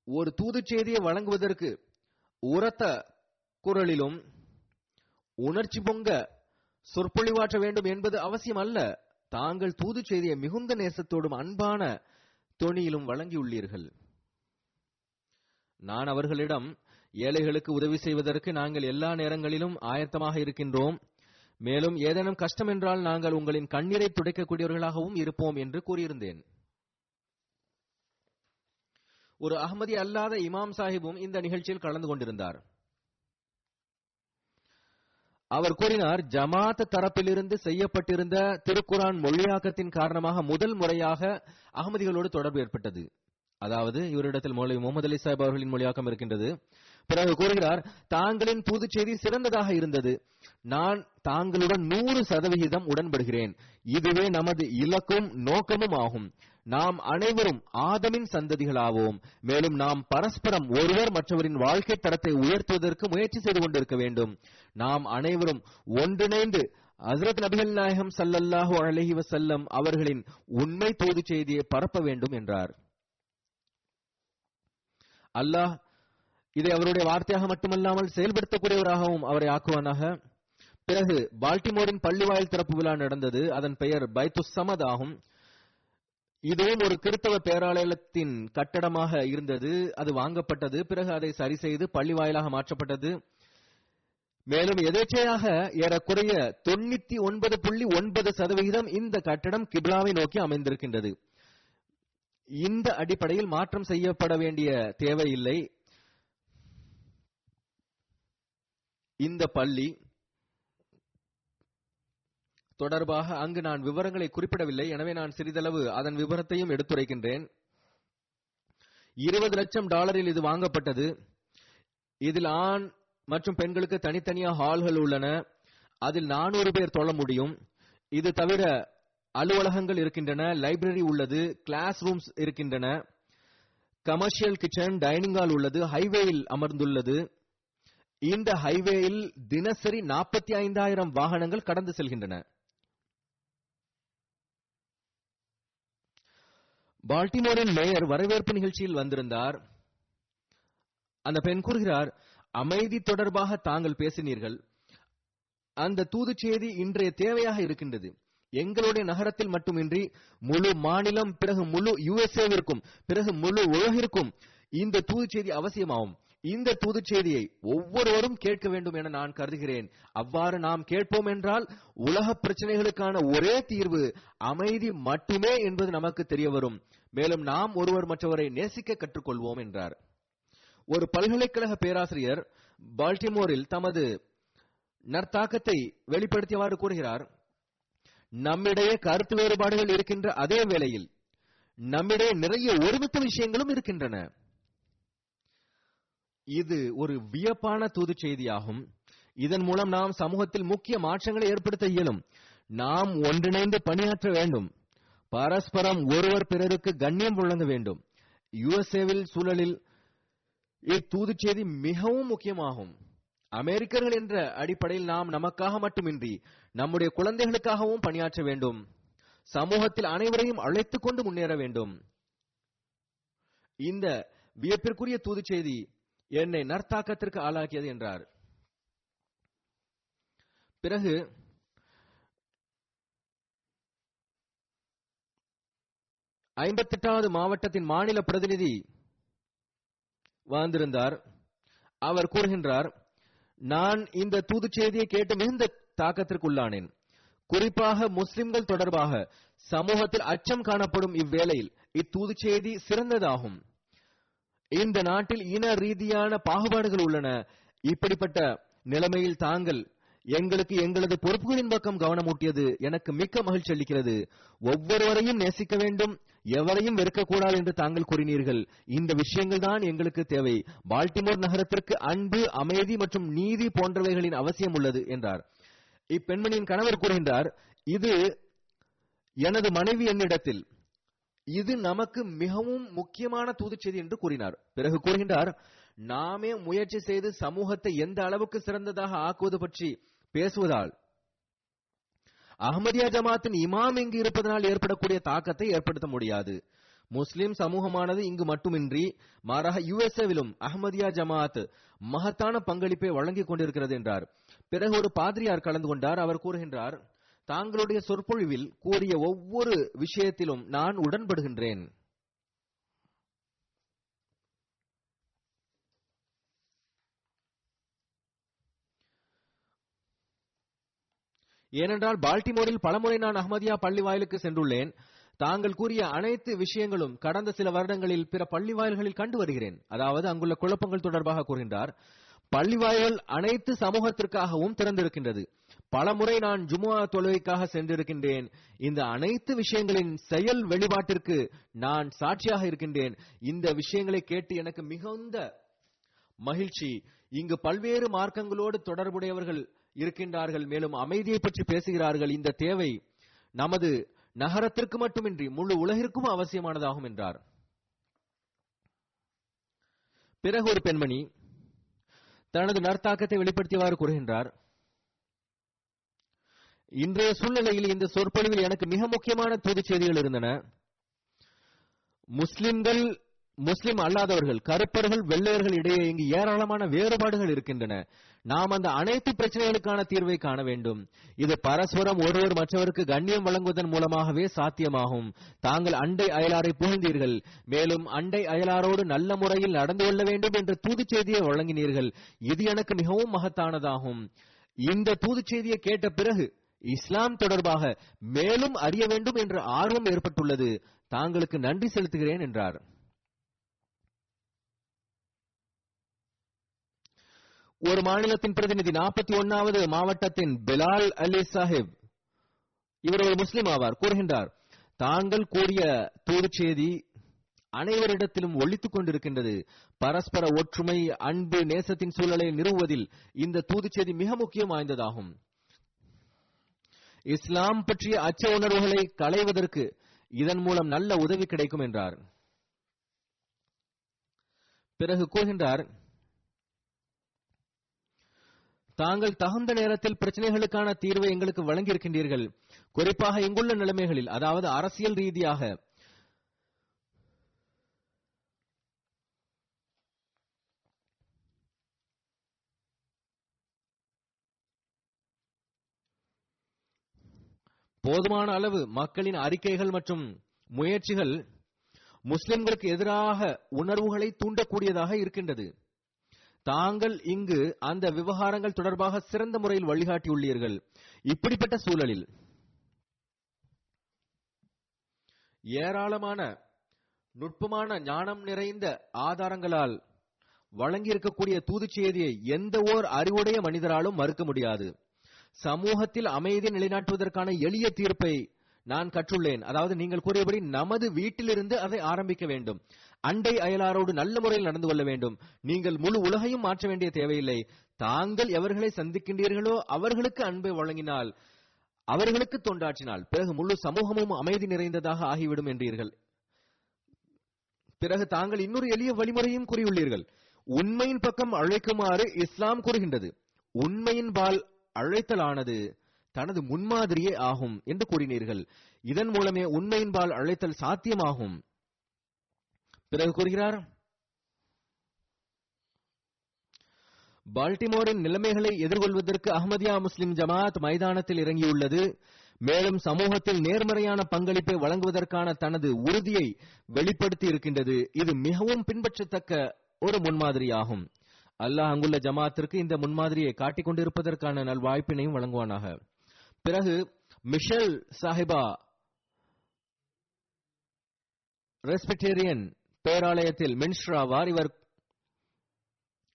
ஒரு தூதுச் செய்தியை வழங்குவதற்கு உரத்த குரலிலும் உணர்ச்சி பொங்க சொற்பொழிவாற்ற வேண்டும் என்பது அவசியம் அல்ல. தாங்கள் தூதுச் செய்தியை மிகுந்த நேசத்தோடும் அன்பான தொனியிலும் வழங்கியுள்ளீர்கள். நான் அவர்களிடம் ஏழைகளுக்கு உதவி செய்வதற்கு நாங்கள் எல்லா நேரங்களிலும் ஆயத்தமாக இருக்கின்றோம். மேலும் ஏதேனும் கஷ்டம் என்றால் நாங்கள் உங்களின் கண்ணீரை துடைக்கக்கூடியவர்களாகவும் இருப்போம் என்று கூறியிருந்தேன். ஒரு அகமதி அல்லாத இமாம் சாஹிபும் இந்த நிகழ்ச்சியில் கலந்து கொண்டிருந்தார். அவர் கூறினார் ஜமாத் தரப்பிலிருந்து செய்யப்பட்டிருந்த திருக்குரான் மொழியாக்கத்தின் காரணமாக முதல் முறையாக அகமதிகளோடு தொடர்பு ஏற்பட்டது. அதாவது இவரிடத்தில் மௌலவி முகமது அலி சாஹிப் அவர்களின் மொழியாக்கம் இருக்கின்றது. பிறகு கூறுகிறார் தாங்களின் புதுச்சேரி செய்தி சிறந்ததாக இருந்தது. நான் தாங்களுடன் நூறு சதவிகிதம் உடன்படுகிறேன். இதுவே நமது இலக்கும் நோக்கமும் ஆகும். நாம் அனைவரும் ஆதமின் சந்ததிகளாவோம். மேலும் நாம் பரஸ்பரம் ஒருவர் மற்றவரின் வாழ்க்கை தரத்தை உயர்த்துவதற்கு முயற்சி செய்து கொண்டிருக்க வேண்டும். நாம் அனைவரும் ஒன்றிணைந்து ஹசரத் நபிகள் நாயகம் சல்லல்லாஹு அலைஹி வசல்லம் அவர்களின் உண்மை தூது செய்தியை பரப்ப வேண்டும் என்றார். அல்லாஹ் இதை அவருடைய வார்த்தையாக மட்டுமல்லாமல் செயல்படுத்தக்கூடியவராகவும் அவரை ஆக்குவானாக. பிறகு பால்டிமோரின் பள்ளிவாயில் திறப்பு விழா நடந்தது. அதன் பெயர் பைத்து சமத் ஆகும். இதுவும் ஒரு கிறித்தவ பேராலயத்தின் கட்டடமாக இருந்தது. அது வாங்கப்பட்டது. பிறகு அதை சரி செய்து பள்ளி வாயிலாக மாற்றப்பட்டது. மேலும் எதேச்சையாக ஏறக்குறைய தொண்ணூத்தி ஒன்பது புள்ளி ஒன்பது சதவிகிதம் இந்த கட்டடம் கிப்லாவை நோக்கி அமைந்திருக்கின்றது. இந்த அடிப்படையில் மாற்றம் செய்யப்பட வேண்டிய தேவையில்லை. இந்த பள்ளி தொடர்பாக அங்கு நான் விவரங்களை குறிப்பிடவில்லை. எனவே நான் சிறிதளவு அதன் விவரத்தையும் எடுத்துரைக்கின்றேன். இருபது லட்சம் டாலரில் இது வாங்கப்பட்டது. இதில் ஆண் மற்றும் பெண்களுக்கு தனித்தனியா ஹால்கள் உள்ளன. அதில் நானூறு பேர் தொழ முடியும். இது தவிர அலுவலகங்கள் இருக்கின்றன லைப்ரரி உள்ளது கிளாஸ் ரூம்ஸ் இருக்கின்றன. கமர்ஷியல் கிச்சன் டைனிங் ஹால் உள்ளது ஹைவேயில் அமர்ந்துள்ளது. இந்த ஹைவேயில் தினசரி நாற்பத்தி ஐந்தாயிரம் வாகனங்கள் கடந்து செல்கின்றன. பால்டிமோரின் மேயர் வரவேற்பு நிகழ்ச்சியில் வந்திருந்தார். அந்த பெண் கூறுகிறார் அமைதி தொடர்பாக தாங்கள் பேசினீர்கள். அந்த தூது செய்தி இன்றைய தேவையாக இருக்கின்றது. எங்களுடைய நகரத்தில் மட்டுமின்றி முழு மாநிலம் பிறகு முழு யுஎஸ்ஏவிற்கும் பிறகு முழு உலகிற்கும் இந்த தூது செய்தி அவசியமாகும். இந்த தூது செய்தியை ஒவ்வொருவரும் கேட்க வேண்டும் என நான் கருதுகிறேன். அவ்வாறு நாம் கேட்போம் என்றால் உலக பிரச்சனைகளுக்கான ஒரே தீர்வு அமைதி மட்டுமே என்பது நமக்கு தெரிய வரும். மேலும் நாம் ஒருவர் மற்றவரை நேசிக்க கற்றுக்கொள்வோம் என்றார். ஒரு பல்கலைக்கழக பேராசிரியர் பால்டிமோரில் தமது நற்தாக்கத்தை வெளிப்படுத்தியவாறு கூறுகிறார் நம்மிடையே கருத்து வேறுபாடுகள் இருக்கின்ற அதே வேளையில் நம்மிடையே நிறைய ஒருமித்த விஷயங்களும் இருக்கின்றன. இது ஒரு வியப்பான தூது செய்தியாகும். இதன் மூலம் நாம் சமூகத்தில் முக்கிய மாற்றங்களை ஏற்படுத்த இயலும். நாம் ஒன்றிணைந்து பணியாற்ற வேண்டும். பரஸ்பரம் ஒருவர் பிறருக்கு கண்ணியம் வழங்க வேண்டும். யுஎஸ்ஏவில் சூழலில் இத்தூது செய்தி மிகவும் முக்கியமாகும். அமெரிக்கர்கள் என்ற அடிப்படையில் நாம் நமக்காக மட்டுமின்றி நம்முடைய குழந்தைகளுக்காகவும் பணியாற்ற வேண்டும். சமூகத்தில் அனைவரையும் அழைத்துக் கொண்டு முன்னேற வேண்டும். இந்த வியப்பிற்குரிய தூது செய்தி என்னை நற்தாக்கத்திற்கு ஆளாக்கியது என்றார். பிறகு ஐம்பத்தெட்டாவது மாவட்டத்தின் மாநில பிரதிநிதி வாழ்ந்திருந்தார். அவர் கூறுகின்றார் நான் இந்த தூது செய்தியை கேட்டு மிகுந்த தாக்கத்திற்குள்ளானேன். குறிப்பாக முஸ்லிம்கள் தொடர்பாக சமூகத்தில் அச்சம் காணப்படும் இவ்வேளையில் இத்தூது செய்தி சிறந்ததாகும். இந்த நாட்டில் இன ரீதியான பாகுபாடுகள் உள்ளன. இப்படிப்பட்ட நிலைமையில் தாங்கள் எங்களுக்கு எங்களது பொறுப்புகளின் பக்கம் கவனமூட்டியது எனக்கு மிக்க மகிழ்ச்சி அளிக்கிறது. ஒவ்வொருவரையும் நேசிக்க வேண்டும். எவரையும் வெறுக்கக்கூடாது என்று தாங்கள் கூறினீர்கள். இந்த விஷயங்கள் தான் எங்களுக்கு தேவை. பால்டிமோர் நகரத்திற்கு அன்பு அமைதி மற்றும் நீதி போன்றவைகளின் அவசியம் உள்ளது என்றார். இப்பெண்மணியின் கணவர் கூறுகின்றார் இது எனது மனைவி என்னிடத்தில். இது நமக்கு மிகவும் முக்கியமான தூதுச்செய்தி என்று கூறினார். பிறகு கூறுகின்றார் நாமே முயற்சி செய்து சமூகத்தை எந்த அளவுக்கு சிறந்ததாக ஆக்குவது பற்றி பேசுவதால் அகமதியா ஜமாத்தின் இமாம் இங்கு இருப்பதனால் ஏற்படக்கூடிய தாக்கத்தை ஏற்படுத்த முடியாது. முஸ்லிம் சமூகமானது இங்கு மட்டுமின்றி மாறாக யுஎஸ்ஏவிலும் அஹமதியா ஜமாத் மகத்தான பங்களிப்பை வழங்கிக் கொண்டிருக்கிறது என்றார். பிறகு ஒரு பாதிரியார் கலந்து கொண்டார். அவர் கூறுகின்றார் தாங்களுடைய சொற்பொழிவில் கூறிய ஒவ்வொரு விஷயத்திலும் நான் உடன்படுகின்றேன். ஏனென்றால் பால்டிமோரில் பலமுறை நான் அகமதியா பள்ளி வாயிலுக்கு சென்றுள்ளேன். தாங்கள் கூறிய அனைத்து விஷயங்களும் கடந்த சில வருடங்களில் பிற பள்ளி வாயில்களில் கண்டு வருகிறேன். அதாவது அங்குள்ள குழப்பங்கள் தொடர்பாக கூறுகின்றார். பள்ளி வாயில்கள் அனைத்து சமூகத்திற்காகவும் திறந்திருக்கின்றது. பலமுறை நான் ஜுமுஆ தொழுகைக்காக சென்றிருக்கின்றேன். இந்த அனைத்து விஷயங்களின் செயல் வெளிப்பாட்டிற்கு நான் சாட்சியாக இருக்கின்றேன். இந்த விஷயங்களை கேட்டு எனக்கு மிகுந்த மகிழ்ச்சி. இங்கு பல்வேறு மார்க்கங்களோடு தொடர்புடையவர்கள் இருக்கின்றார்கள் மேலும் அமைதியை பற்றி பேசுகிறார்கள். இந்த தேவை நமது நகரத்திற்கு மட்டுமின்றி முழு உலகிற்கும் அவசியமானதாகும் என்றார். பிறகு ஒரு பெண்மணி தனது நர்த்தாக்கத்தை வெளிப்படுத்தியவாறு கூறுகின்றார் இன்றைய சூழ்நிலையில் இந்த சொற்பொழிவில் எனக்கு மிக முக்கியமான தூது செய்திகள் இருந்தன. முஸ்லிம்கள் முஸ்லிம் அல்லாதவர்கள் கருப்பர்கள் வெள்ளையர்கள் இடையே இங்கு ஏராளமான வேறுபாடுகள் இருக்கின்றன. நாம் அந்த அனைத்து பிரச்சனைகளுக்கான தீர்வை காண வேண்டும். இது பரஸ்பரம் ஒருவர் மற்றவருக்கு கண்ணியம் வழங்குவதன் மூலமாகவே சாத்தியமாகும். தாங்கள் அண்டை அயலாரை புகழ்ந்தீர்கள். மேலும் அண்டை அயலாரோடு நல்ல முறையில் நடந்து கொள்ள வேண்டும் என்ற தூதுச் செய்தியை வழங்கினீர்கள். இது எனக்கு மிகவும் மகத்தானதாகும். இந்த தூதுச் செய்தியை கேட்ட பிறகு இஸ்லாம் தொடர்பாக மேலும் அறிய வேண்டும் என்ற ஆர்வம் ஏற்பட்டுள்ளது. தாங்களுக்கு நன்றி செலுத்துகிறேன் என்றார். ஒரு மாநிலத்தின் பிரதிநிதி நாற்பத்தி ஒன்னாவது மாவட்டத்தின் பிலால் அலி சாஹிப். இவர் ஒரு முஸ்லிம் ஆவார். கூறுகின்றார் தாங்கள் கூறிய தூதுச் செய்தி அனைவரிடத்திலும் ஒழித்துக் கொண்டிருக்கின்றது. பரஸ்பர ஒற்றுமை அன்பு நேசத்தின் சூழலை நிறுவுவதில் இந்த தூதுச் செய்தி மிக முக்கியம் வாய்ந்ததாகும். இஸ்லாம் பற்றிய அச்ச உணர்வுகளை களைவதற்கு இதன் மூலம் நல்ல உதவி கிடைக்கும் என்றார். பிறகு கூறுகின்றார் தாங்கள் தகுந்த நேரத்தில் பிரச்சனைகளுக்கான தீர்வை எங்களுக்கு வழங்கியிருக்கின்றீர்கள். குறிப்பாக இங்குள்ள நிலைமைகளில் அதாவது அரசியல் ரீதியாக. போதுமான அளவு மக்களின் அறிக்கைகள் மற்றும் முயற்சிகள் முஸ்லிம்களுக்கு எதிராக உணர்வுகளை தூண்டக்கூடியதாக இருக்கின்றது. தாங்கள் இங்கு அந்த விவகாரங்கள் தொடர்பாக சிறந்த முறையில் வழிகாட்டியுள்ளீர்கள். இப்படிப்பட்ட சூழலில் ஏராளமான நுட்பமான ஞானம் நிறைந்த ஆதாரங்களால் வழங்கியிருக்கக்கூடிய தூது செய்தியை எந்த ஓர் அறிவுடைய மனிதராலும் மறுக்க முடியாது. சமூகத்தில் அமைதி நிலைநாட்டுவதற்கான எளிய தீர்ப்பை நான் கற்றுள்ளேன். அதாவது நீங்கள் கூறியபடி நமது வீட்டிலிருந்து அதை ஆரம்பிக்க வேண்டும். அண்டை அயலாரோடு நல்ல முறையில் நடந்து கொள்ள வேண்டும். நீங்கள் முழு உலகையும் மாற்ற வேண்டிய தேவையில்லை. தாங்கள் எவர்களை சந்திக்கின்றீர்களோ அவர்களுக்கு அன்பை வழங்கினால் அவர்களுக்கு தொண்டாற்றினால் பிறகு முழு சமூகமும் அமைதி நிறைந்ததாக ஆகிவிடும் என்றீர்கள். பிறகு தாங்கள் இன்னொரு எளிய வழிமுறையும் கூறியுள்ளீர்கள். உண்மையின் பக்கம் அழைக்குமாறு இஸ்லாம் கூறுகின்றது. உண்மையின் பால் அழைத்தலானது தனது முன்மாதிரியே ஆகும் என்று கூறினீர்கள். இதன் மூலமே உண்மையின் பால் அழைத்தல் சாத்தியமாகும். பிறகு கூறுகிறார் பால்டிமோரின் நிலைமைகளை எதிர்கொள்வதற்கு அஹ்மதியா முஸ்லிம் ஜமாத் மைதானத்தில் இறங்கியுள்ளது. மேலும் சமூகத்தில் நேர்மறையான பங்களிப்பை வழங்குவதற்கான தனது உறுதியை வெளிப்படுத்தி இருக்கின்றது. இது மிகவும் பின்பற்றத்தக்க ஒரு முன்மாதிரியாகும். அல்லாஹ் அங்குள்ள ஜமாத்திற்கு இந்த முன்மாதிரியை காட்டிக் கொண்டிருப்பதற்கான நல்வாய்ப்பினையும் வழங்குவானாக. பிறகு மிஷல் சாஹிபா ரெஸ்பிட்டேரியன் பேராலயத்தில் மின்ஸ்ட்ராவார் இவர்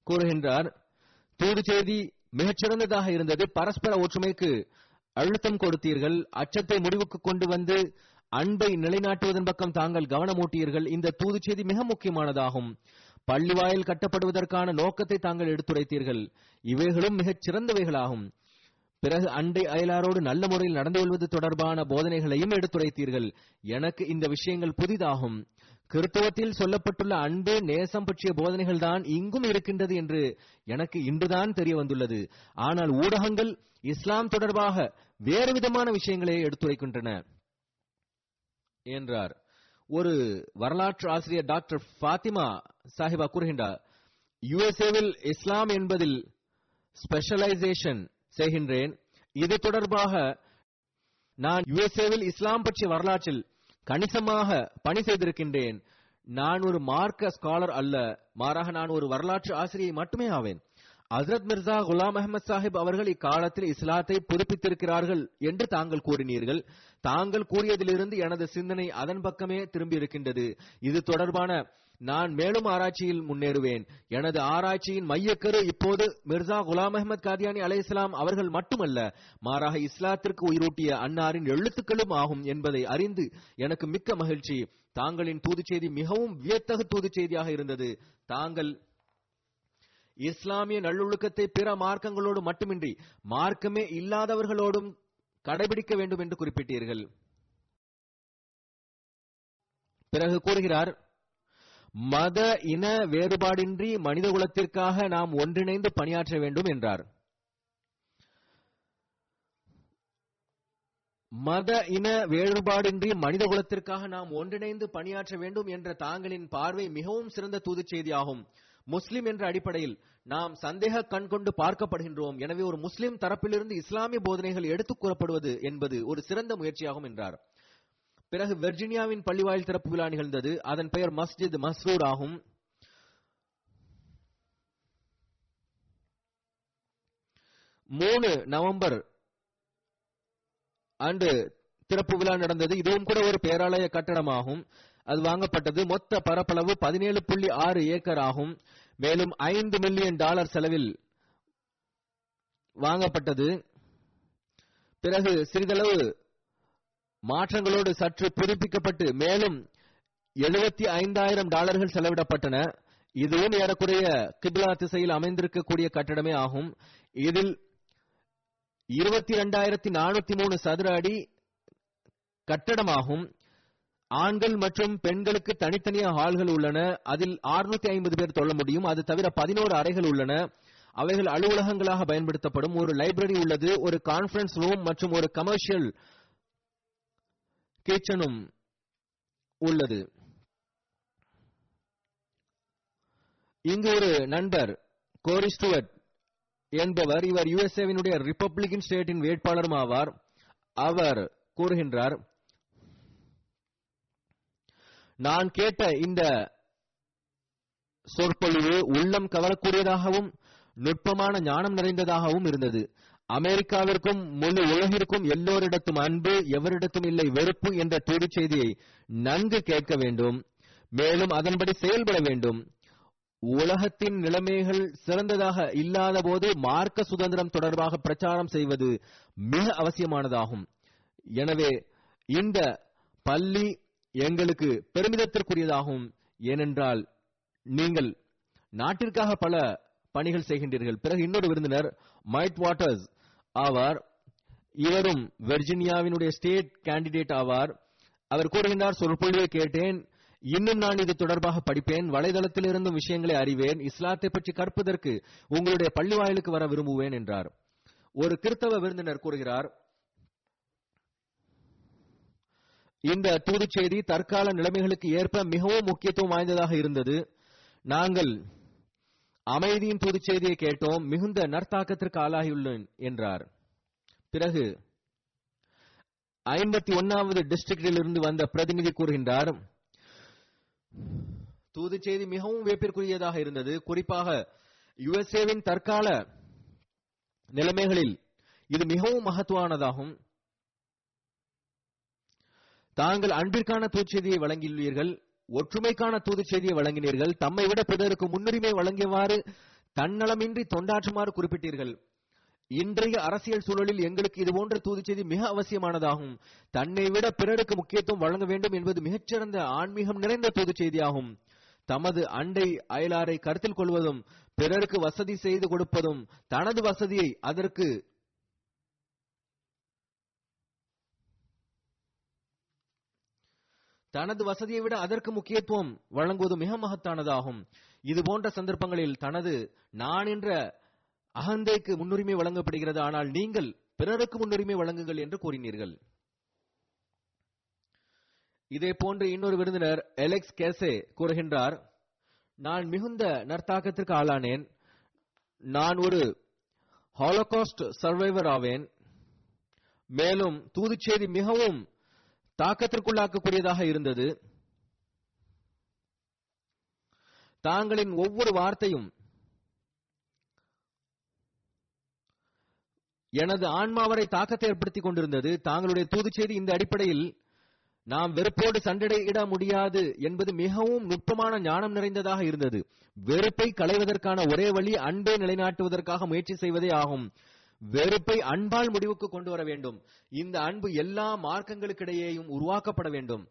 கூறுகின்றார் தூது செய்தி மிகச்சிறந்ததாக இருந்தது. பரஸ்பர ஒற்றுமைக்கு அழுத்தம் கொடுத்தீர்கள். அச்சத்தை முடிவுக்கு கொண்டு வந்து அன்பை நிலைநாட்டுவதன் பக்கம் தாங்கள் கவனமூட்டியீர்கள். இந்த தூது செய்தி மிக முக்கியமானதாகும். பள்ளிவாயில் கட்டப்படுவதற்கான நோக்கத்தை தாங்கள் எடுத்துரைத்தீர்கள். இவைகளும் மிகச் சிறந்தவைகளாகும் பிறகு அண்டை அயலாரோடு நல்ல முறையில் நடந்து கொள்வது தொடர்பான போதனைகளையும் எடுத்துரைத்தீர்கள். எனக்கு இந்த விஷயங்கள் புதிதாகும். கிறித்துவத்தில் சொல்லப்பட்டுள்ள அன்பு நேசம் பற்றிய போதனைகள் தான் இங்கும் இருக்கின்றது என்று எனக்கு இன்றுதான் தெரிய வந்துள்ளது. ஆனால் ஊடகங்கள் இஸ்லாம் தொடர்பாக வேறு விதமான விஷயங்களை எடுத்துரைக்கின்றன என்றார். ஒரு வரலாற்று ஆசிரியர் டாக்டர் ஃபாத்திமா சாஹிபா கூறுகின்றார் யுஎஸ்ஏவில் இஸ்லாம் என்பதில் ஸ்பெஷலைசேஷன் செய்கின்றேன். இது தொடர்பாக நான் யுஎஸ்ஏவில் இஸ்லாம் பற்றிய வரலாற்றில் கணிசமாக பணி செய்திருக்கின்றேன். நான் ஒரு மார்க்க ஸ்காலர் அல்ல. மாறாக நான் ஒரு வரலாற்று ஆசிரியை மட்டுமே ஆவேன். ஹசரத் மிர்சா குலாம் அஹமத் சாஹிப் அவர்கள் இக்காலத்தில் இஸ்லாத்தை புதுப்பித்திருக்கிறார்கள் என்று தாங்கள் கூறினீர்கள். தாங்கள் கூறியதிலிருந்து எனது சிந்தனை அதன் பக்கமே திரும்பி இருக்கின்றது இது தொடர்பான நான் மேலும் ஆராய்ச்சியில் முன்னேறுவேன். எனது ஆராய்ச்சியின் மையக்கரு இப்போது மிர்சா குலாம் அஹமத் காதியானி அலை இஸ்லாம் அவர்கள் மட்டுமல்ல மாறாக இஸ்லாத்திற்கு உயிரூட்டிய அன்னாரின் எழுத்துக்களும் ஆகும் என்பதை அறிந்து எனக்கு மிக்க மகிழ்ச்சி. தாங்களின் தூது செய்தி மிகவும் வியத்தகு தூது செய்தியாக இருந்தது. தாங்கள் இஸ்லாமிய நல்லொழுக்கத்தை பிற மார்க்கங்களோடு மட்டுமின்றி மார்க்கமே இல்லாதவர்களோடும் கடைபிடிக்க வேண்டும் என்று குறிப்பிட்டீர்கள். பிறகு கூறுகிறார் மத இன வேறுபாடின்றி மனித குலத்திற்காக நாம் ஒன்றிணைந்து பணியாற்ற வேண்டும் என்றார். மத இன வேறுபாடின்றி மனித குலத்திற்காக நாம் ஒன்றிணைந்து பணியாற்ற வேண்டும் என்ற தாங்களின் பார்வை மிகவும் சிறந்த தூதுச் செய்தியாகும். முஸ்லிம் என்ற அடிப்படையில் நாம் சந்தேக கண் கொண்டு பார்க்கப்படுகின்றோம். எனவே ஒரு முஸ்லிம் தரப்பிலிருந்து இஸ்லாமிய போதனைகள் எடுத்துக் கூறப்படுவது என்பது ஒரு சிறந்த முயற்சியாகும் என்றார். பிறகு வெர்ஜினியாவின் பள்ளிவாயில் திறப்பு விழா நிகழ்ந்தது. அதன் பெயர் மஸ்ஜித் மஸ்ரூர் ஆகும். மூணு நவம்பர் அன்று திறப்பு விழா நடந்தது. இதுவும் கூட ஒரு பேராலய கட்டடமாகும். அது வாங்கப்பட்டது. மொத்த பரப்பளவு பதினேழு புள்ளி ஆறு ஏக்கர் ஆகும். மேலும் ஐந்து மில்லியன் டாலர் செலவில் வாங்கப்பட்டது. பிறகு சிறிதளவு மாற்றங்களோடு சற்று புதுப்பிக்கப்பட்டு மேலும் எழுபத்தி ஐந்தாயிரம் டாலர்கள் செலவிடப்பட்டன. இதுவும் ஏறக்குறைய கிப்லா திசையில் அமைந்திருக்கக்கூடிய கட்டடமே ஆகும். இதில் இருபத்தி இரண்டாயிரத்தி நானூத்தி மூணு சதுர அடி கட்டடமாகும். ஆண்கள் மற்றும் பெண்களுக்கு தனித்தனியாக ஹால்கள் உள்ளன. அதில் 650 ஐம்பது பேர் தொள்ள முடியும். அது தவிர பதினோரு அறைகள் உள்ளன. அவைகள் அலுவலகங்களாக பயன்படுத்தப்படும். ஒரு லைப்ரரி உள்ளது ஒரு கான்பரன்ஸ் ரூம் மற்றும் ஒரு கமர்ஷியல் கிச்சனும் உள்ளது. இங்கு ஒரு நண்பர் கோரி ஸ்டுவர்ட் என்பவர் இவர் யுஎஸ்ஏவினுடைய ரிப்பப்ளிகன் ஸ்டேட்டின் வேட்பாளரும் ஆவார். அவர் கூறுகின்றார் நான் கேட்ட இந்த சொற்பொழிவு உள்ளம் கவரக்கூடியதாகவும் நுட்பமான ஞானம் நிறைந்ததாகவும் இருந்தது. அமெரிக்காவிற்கும் முழு உலகிற்கும் எல்லோரிடத்தும் அன்பு எவரிடத்தும் இல்லை வெறுப்பு என்ற தூதுச் செய்தியை நன்கு கேட்க வேண்டும் மேலும் அதன்படி செயல்பட வேண்டும். உலகத்தின் நிலைமைகள் சிறந்ததாக இல்லாத போது மார்க்க சுதந்திரம் தொடர்பாக பிரச்சாரம் செய்வது மிக அவசியமானதாகும். எனவே இந்த பள்ளி எங்களுக்கு பெருமிதத்திற்குரியதாகும். ஏனென்றால் நீங்கள் நாட்டிற்காக பல பணிகள் செய்கின்றீர்கள். பிறகு இன்னொரு விருந்தினர் மைட் வாட்டர்ஸ் ஆவார். இவரும் வெர்ஜினியாவினுடைய ஸ்டேட் கேண்டிடேட் ஆவார். அவர் கூறுகின்றார் சொற்பொழிவை கேட்டேன். இன்னும் நான் இது தொடர்பாக படிப்பேன். வலைதளத்தில் இருந்தும் விஷயங்களை அறிவேன். இஸ்லாத்தை பற்றி கற்பதற்கு உங்களுடைய பள்ளி வாயிலுக்கு வர விரும்புவேன் என்றார். ஒரு கிறிஸ்தவ விருந்தினர் கூறுகிறார் இந்த தூதுச் செய்தி தற்கால நிலைமைகளுக்கு ஏற்ப மிகவும் முக்கியத்துவம் வாய்ந்ததாக இருந்தது. நாங்கள் அமைதியின் தூதுச் செய்தியை கேட்டோம் மிகுந்த நற்தாக்கத்திற்கு ஆளாகியுள்ளேன் என்றார். பிறகு ஐம்பத்தி ஒன்னாவது டிஸ்ட்ரிக்டில் இருந்து வந்த பிரதிநிதி கூறுகின்றார் தூது செய்தி மிகவும் வேப்பிற்குரியதாக இருந்தது. குறிப்பாக யுஎஸ்ஏவின் தற்கால நிலைமைகளில் இது மிகவும் மகத்துவானதாகும் தாங்கள் அன்பிற்கான தூச்செய்தியை வழங்கியுள்ளீர்கள். ஒற்றுமைக்கான தூது செய்தியை வழங்கினீர்கள். தம்மை விட பிறருக்கு முன்னுரிமை வழங்கியவாறு தன்னலமின்றி தொண்டாற்றுமாறு குறிப்பிட்டீர்கள். இன்றைய அரசியல் சூழலில் எங்களுக்கு இதுபோன்ற தூது செய்தி மிக அவசியமானதாகும். தன்னை விட பிறருக்கு முக்கியத்துவம் வழங்க வேண்டும் என்பது மிகச்சிறந்த ஆன்மீகம் நிறைந்த தூது செய்தியாகும். தமது அண்டை அயலாரை கருத்தில் கொள்வதும் பிறருக்கு வசதி செய்து கொடுப்பதும் தனது வசதியை அதற்கு தனது வசதியை விட அதற்கு முக்கியத்துவம் வழங்குவது மிக மகத்தானதாகும். இது போன்ற சந்தர்ப்பங்களில் தனது நான் என்ற அகந்தைக்கு முன்னுரிமை வழங்கப்படுகிறது. ஆனால் நீங்கள் பிறருக்கு முன்னுரிமை வழங்குங்கள் என்று கூறினீர்கள். இதே போன்று இன்னொரு விருந்தினர் எலெக்ஸ் கேசே கூறுகின்றார் நான் மிகுந்த நற்தாக்கத்திற்கு ஆளானேன். நான் ஒரு ஹாலோகாஸ்ட் சர்வைவர் ஆவேன். மேலும் தூதுச்சேரி மிகவும் தாக்கத்திற்குள்ளாக்கக்கூடியதாக இருந்தது. தாங்களின் ஒவ்வொரு வார்த்தையும் எனது ஆன்மாவரை தாக்கத்தை ஏற்படுத்திக் கொண்டிருந்தது. தாங்களுடைய தூது செய்தி இந்த அடிப்படையில் நாம் வெறுப்போடு சண்டையிட முடியாது என்பது மிகவும் நுட்பமான ஞானம் நிறைந்ததாக இருந்தது. வெறுப்பை களைவதற்கான ஒரே வழி அன்பை நிலைநாட்டுவதற்காக முயற்சி செய்வதே ஆகும். வெறுப்பை அன்பால் முடிவுக்கு கொண்டு வர வேண்டும். இந்த அன்பு எல்லா மார்க்கங்களுக்கிடையேயும் உருவாக்கப்பட வேண்டும்.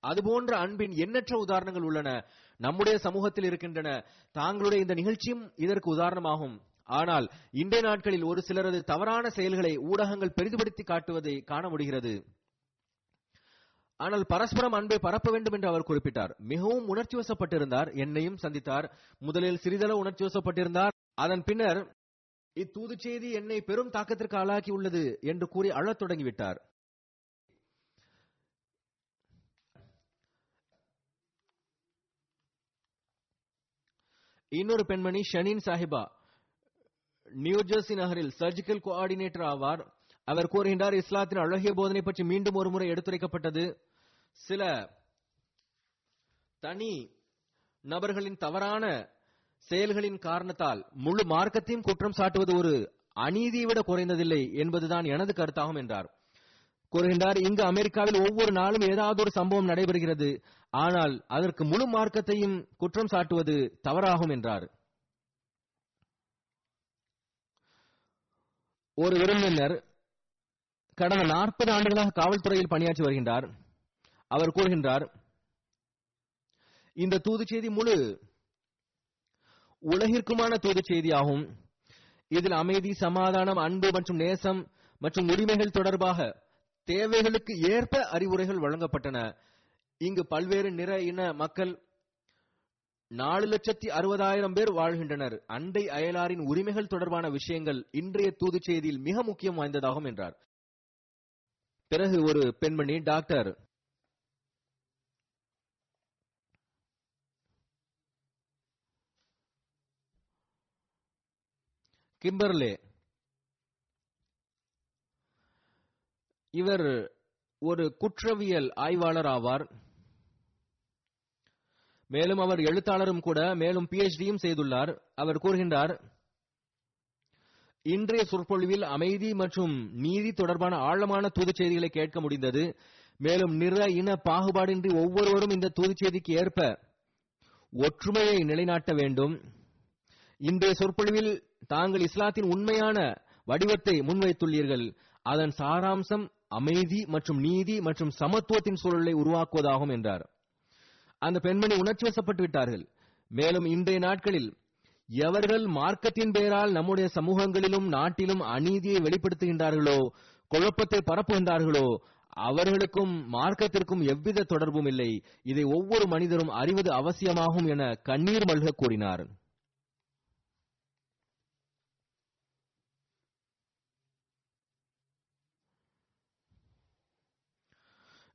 அதுபோன்ற அன்பின் எண்ணற்ற உதாரணங்கள் உள்ளன. நம்முடைய சமூகத்தில் இருக்கின்றன. தாங்களுடைய இந்த நிகழ்ச்சியும் இதற்கு உதாரணமாகும். ஆனால் இன்றைய நாட்களில் ஒரு சிலரது தவறான செயல்களை ஊடகங்கள் பெரிதுபடுத்தி காட்டுவதை காண முடிகிறது. ஆனால் பரஸ்பரம் அன்பை பரப்ப வேண்டும் என்று அவர் குறிப்பிட்டார். மிகவும் உணர்ச்சி வசப்பட்டிருந்தார் என்னையும் சந்தித்தார். முதலில் சிறிதளவு உணர்ச்சி வசப்பட்டிருந்தார். அதன் பின்னர் இத்தூது செய்தி என்னை பெரும் தாக்கத்திற்கு ஆளாக்கி உள்ளது என்று கூறி அழத் தொடங்கிவிட்டார். இன்னொரு பெண்மணி ஷனின் சாஹிபா நியூஜெர்சி நகரில் சர்ஜிக்கல் கோஆர்டினேட்டர் ஆவார். அவர் கூறுகின்றார் இஸ்லாத்தின் அழகிய போதனை பற்றி மீண்டும் ஒரு முறை எடுத்துரைக்கப்பட்டது. சில தனி நபர்களின் தவறான செயல்களின் காரணத்தால் முழு மார்க்கத்தையும் குற்றம் சாட்டுவது ஒரு அநீதியை விட குறைந்ததில்லை என்பதுதான் எனது கருத்தாகும் என்றார். கூறுகின்றார் இங்கு அமெரிக்காவில் ஒவ்வொரு நாளும் ஏதாவது ஒரு சம்பவம் நடைபெறுகிறது. ஆனால் அதற்கு முழு மார்க்கத்தையும் குற்றம் சாட்டுவது தவறாகும் என்றார். ஒரு விருந்தினர் கடந்த நாற்பது ஆண்டுகளாக காவல்துறையில் பணியாற்றி வருகின்றார். அவர் கூறுகின்றார் இந்த தூது செய்தி முழு உலகிற்குமான தூது செய்தியாகும். இதில் அமைதி சமாதானம் அன்பு மற்றும் நேசம் மற்றும் உரிமைகள் தொடர்பாக தேவைகளுக்கு ஏற்ப அறிவுரைகள் வழங்கப்பட்டன. இங்கு பல்வேறு நிற இன மக்கள் நாலு லட்சத்தி அறுபதாயிரம் பேர் வாழ்கின்றனர். அண்டை அயலாரின் உரிமைகள் தொடர்பான விஷயங்கள் இன்றைய தூது செய்தியில் மிக முக்கியம் வாய்ந்ததாகும் என்றார். பிறகு ஒரு பெண்மணி டாக்டர் கிம்பர்லே. இவர் ஒரு குற்றவியல் ஆய்வாளர் ஆவார். மேலும் அவர் எழுத்தாளரும் கூட மேலும் பிஎச்டியும் செய்துள்ளார். அவர் கூறுகின்றார் இன்றைய சொற்பொழிவில் அமைதி மற்றும் நீதி தொடர்பான ஆழமான தூதுச் செய்திகளை கேட்க முடிந்தது. மேலும் நிற இன பாகுபாடின்றி ஒவ்வொருவரும் இந்த தூதுச் செய்திக்கு ஏற்ப ஒற்றுமையை நிலைநாட்ட வேண்டும். இன்றைய சொற்பொழிவில் தாங்கள் இஸ்லாத்தின் உண்மையான வடிவத்தை முன்வைத்துள்ளீர்கள். அதன் சாராம்சம் அமைதி மற்றும் நீதி மற்றும் சமத்துவத்தின் சூழலை உருவாக்குவதாகும் என்றார். அந்த பெண்மணி உணர்ச்சி வசப்பட்டு விட்டார்கள். மேலும் இன்றைய நாட்களில் எவர்கள் மார்க்கத்தின் பெயரால் நம்முடைய சமூகங்களிலும் நாட்டிலும் அநீதியை வெளிப்படுத்துகின்றார்களோ குழப்பத்தை பரப்புகின்றார்களோ அவர்களுக்கும் மார்க்கத்திற்கும் எவ்வித தொடர்பும் இல்லை. இதை ஒவ்வொரு மனிதரும் அறிவது அவசியமாகும் என கண்ணீர் மல்க கூறினார்.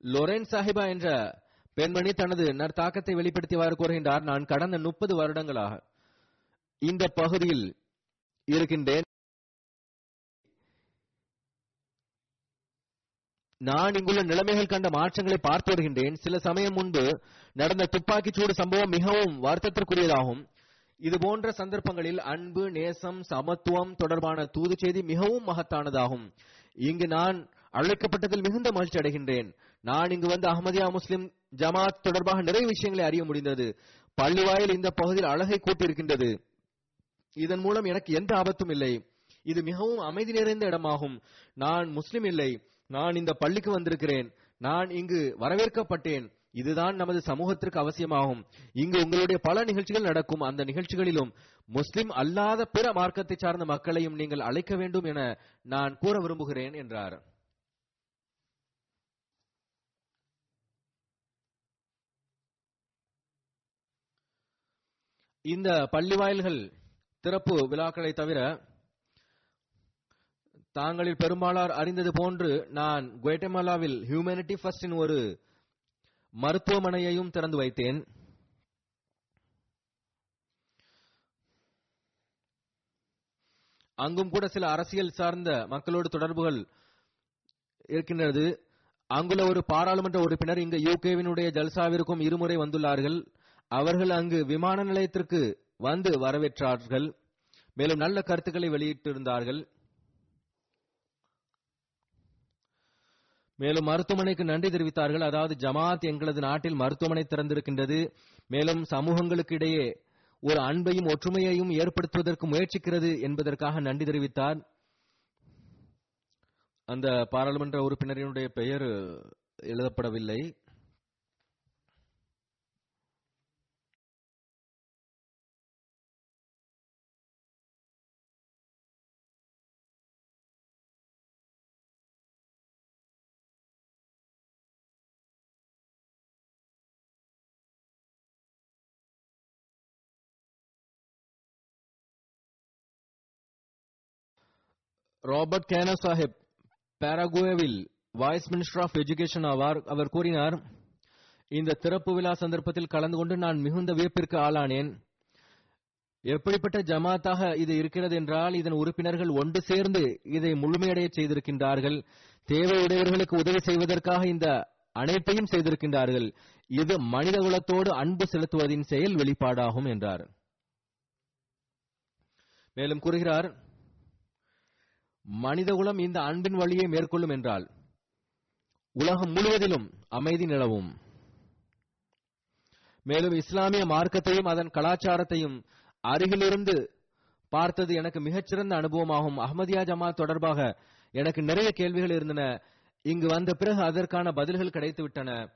லொரேன் சாஹிபா என்ற பெண்மணி தனது நற்தாக்கத்தை வெளிப்படுத்தியவாறு கூறுகின்றார் நான் கடந்த முப்பது வருடங்களாக இந்த பகுதியில் இருக்கின்றேன். நான் இங்குள்ள நிலைமைகள் கண்ட மாற்றங்களை பார்த்து வருகின்றேன். சில சமயம் முன்பு நடந்த துப்பாக்கிச் சூடு சம்பவம் மிகவும் வருத்தத்திற்குரியதாகும். இது போன்ற சந்தர்ப்பங்களில் அன்பு நேசம் சமத்துவம் தொடர்பான தூது செய்தி மிகவும் மகத்தானதாகும். இங்கு நான் அழைக்கப்பட்டதில் மிகுந்த மகிழ்ச்சி அடைகின்றேன் நான் இங்கு வந்து அஹமதியா முஸ்லிம் ஜமாத் தொடர்பாக நிறைய விஷயங்களை அறிய முடிந்தது. பள்ளிவாயில் இந்த பகுதியில் அழகை கூட்டியிருக்கின்றது. இதன் மூலம் எனக்கு எந்த ஆபத்தும் இல்லை. இது மிகவும் அமைதி நிறைந்த இடமாகும். நான் முஸ்லிம் இல்லை. நான் இந்த பள்ளிக்கு வந்திருக்கிறேன். நான் இங்கு வரவேற்கப்பட்டேன். இதுதான் நமது சமூகத்திற்கு அவசியமாகும். இங்கு உங்களுடைய பல நிகழ்ச்சிகள் நடக்கும். அந்த நிகழ்ச்சிகளிலும் முஸ்லிம் அல்லாத பிற மார்க்கத்தை சார்ந்த மக்களையும் நீங்கள் அழைக்க வேண்டும் என நான் கூற விரும்புகிறேன் என்றார். இந்த பள்ளி வாயில்கள் திறப்பு விழாக்களை தவிர தாங்களில் பெரும்பாலார் அறிந்தது போன்று நான் குவேட்டமாலாவில் ஹியூமனிட்டி ஃபர்ஸ்டின் ஒரு மருத்துவமனையையும் திறந்து வைத்தேன். அங்கும் கூட சில அரசியல் சார்ந்த மக்களோடு தொடர்புகள் இருக்கின்றது. அங்குள்ள ஒரு பாராளுமன்ற உறுப்பினர் இங்கு யூகேவினுடைய ஜல்சாவிற்கும் இருமுறை வந்துள்ளார்கள். அவர்கள் அங்கு விமான நிலையத்திற்கு வந்து வரவேற்றார்கள். மேலும் நல்ல கருத்துக்களை வெளியிட்டிருந்தார்கள். மேலும் மருத்துவமனைக்கு நன்றி தெரிவித்தார்கள். அதாவது ஜமாத் எங்களது நாட்டில் மருத்துவமனை திறந்திருக்கின்றது. மேலும் சமூகங்களுக்கு இடையே ஒரு அன்பையும் ஒற்றுமையையும் ஏற்படுத்துவதற்கு முயற்சிக்கிறது என்பதற்காக நன்றி தெரிவித்தார். அந்த பாராளுமன்ற உறுப்பினரினுடைய பெயர் எழுதப்படவில்லை. ராபர்ட் கேனா சாஹிப் பாராகுவேவில் வைஸ் மினிஸ்டர் ஆஃப் எஜுகேஷன் ஆவார் அவர் கூறினார் இந்த திறப்பு விழா சந்தர்ப்பத்தில் கலந்து கொண்டு நான் மிகுந்த வியப்பிற்கு ஆளானேன் எப்படிப்பட்ட ஜமாத்தாக இது இருக்கிறது என்றால் இதன் உறுப்பினர்கள் ஒன்று சேர்ந்து இதை முழுமையடைய செய்திருக்கின்றார்கள் தேவையுடையவர்களுக்கு உதவி செய்வதற்காக இந்த அனைத்தையும் செய்திருக்கின்றார்கள் இது மனித குலத்தோடு அன்பு செலுத்துவதின் செயல் வெளிப்பாடாகும் என்றார். மேலும் கூறுகிறார் மனிதகுலம் இந்த அன்பின் வழியை மேற்கொள்ளும் என்றால் உலகம் முழுவதிலும் அமைதி நிலவும். மேலும் இஸ்லாமிய மார்க்கத்தையும் அதன் கலாச்சாரத்தையும் அருகிலிருந்து பார்த்தது எனக்கு மிகச்சிறந்த அனுபவமாகும். அகமதியா ஜமாத் தொடர்பாக எனக்கு நிறைய கேள்விகள் இருந்தன. இங்கு வந்த பிறகு அதற்கான பதில்கள் கிடைத்துவிட்டன.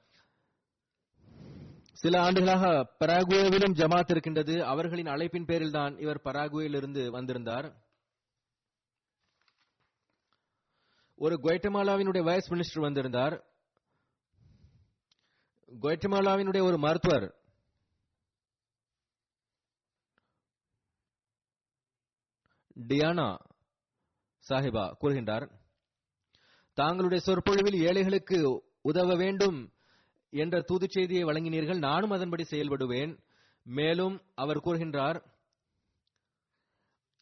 சில ஆண்டுகளாக பராகுவேவிலும் ஜமாத் இருக்கின்றது. அவர்களின் அழைப்பின் பேரில் தான் இவர் பராகுவேயிலிருந்து வந்திருந்தார். ஒரு குவைட்டமாலாவினுடைய வைஸ் மினிஸ்டர் வந்திருந்தார். குவைட்டமாலாவினுடைய ஒரு மருத்துவர். டியானா சாஹிபா கூறுகின்றார் தாங்களுடைய சொற்பொழிவில் ஏழைகளுக்கு உதவ வேண்டும் என்ற தூதுச் செய்தியை வழங்கினீர்கள். நானும் அதன்படி செயல்படுவேன். மேலும் அவர் கூறுகின்றார்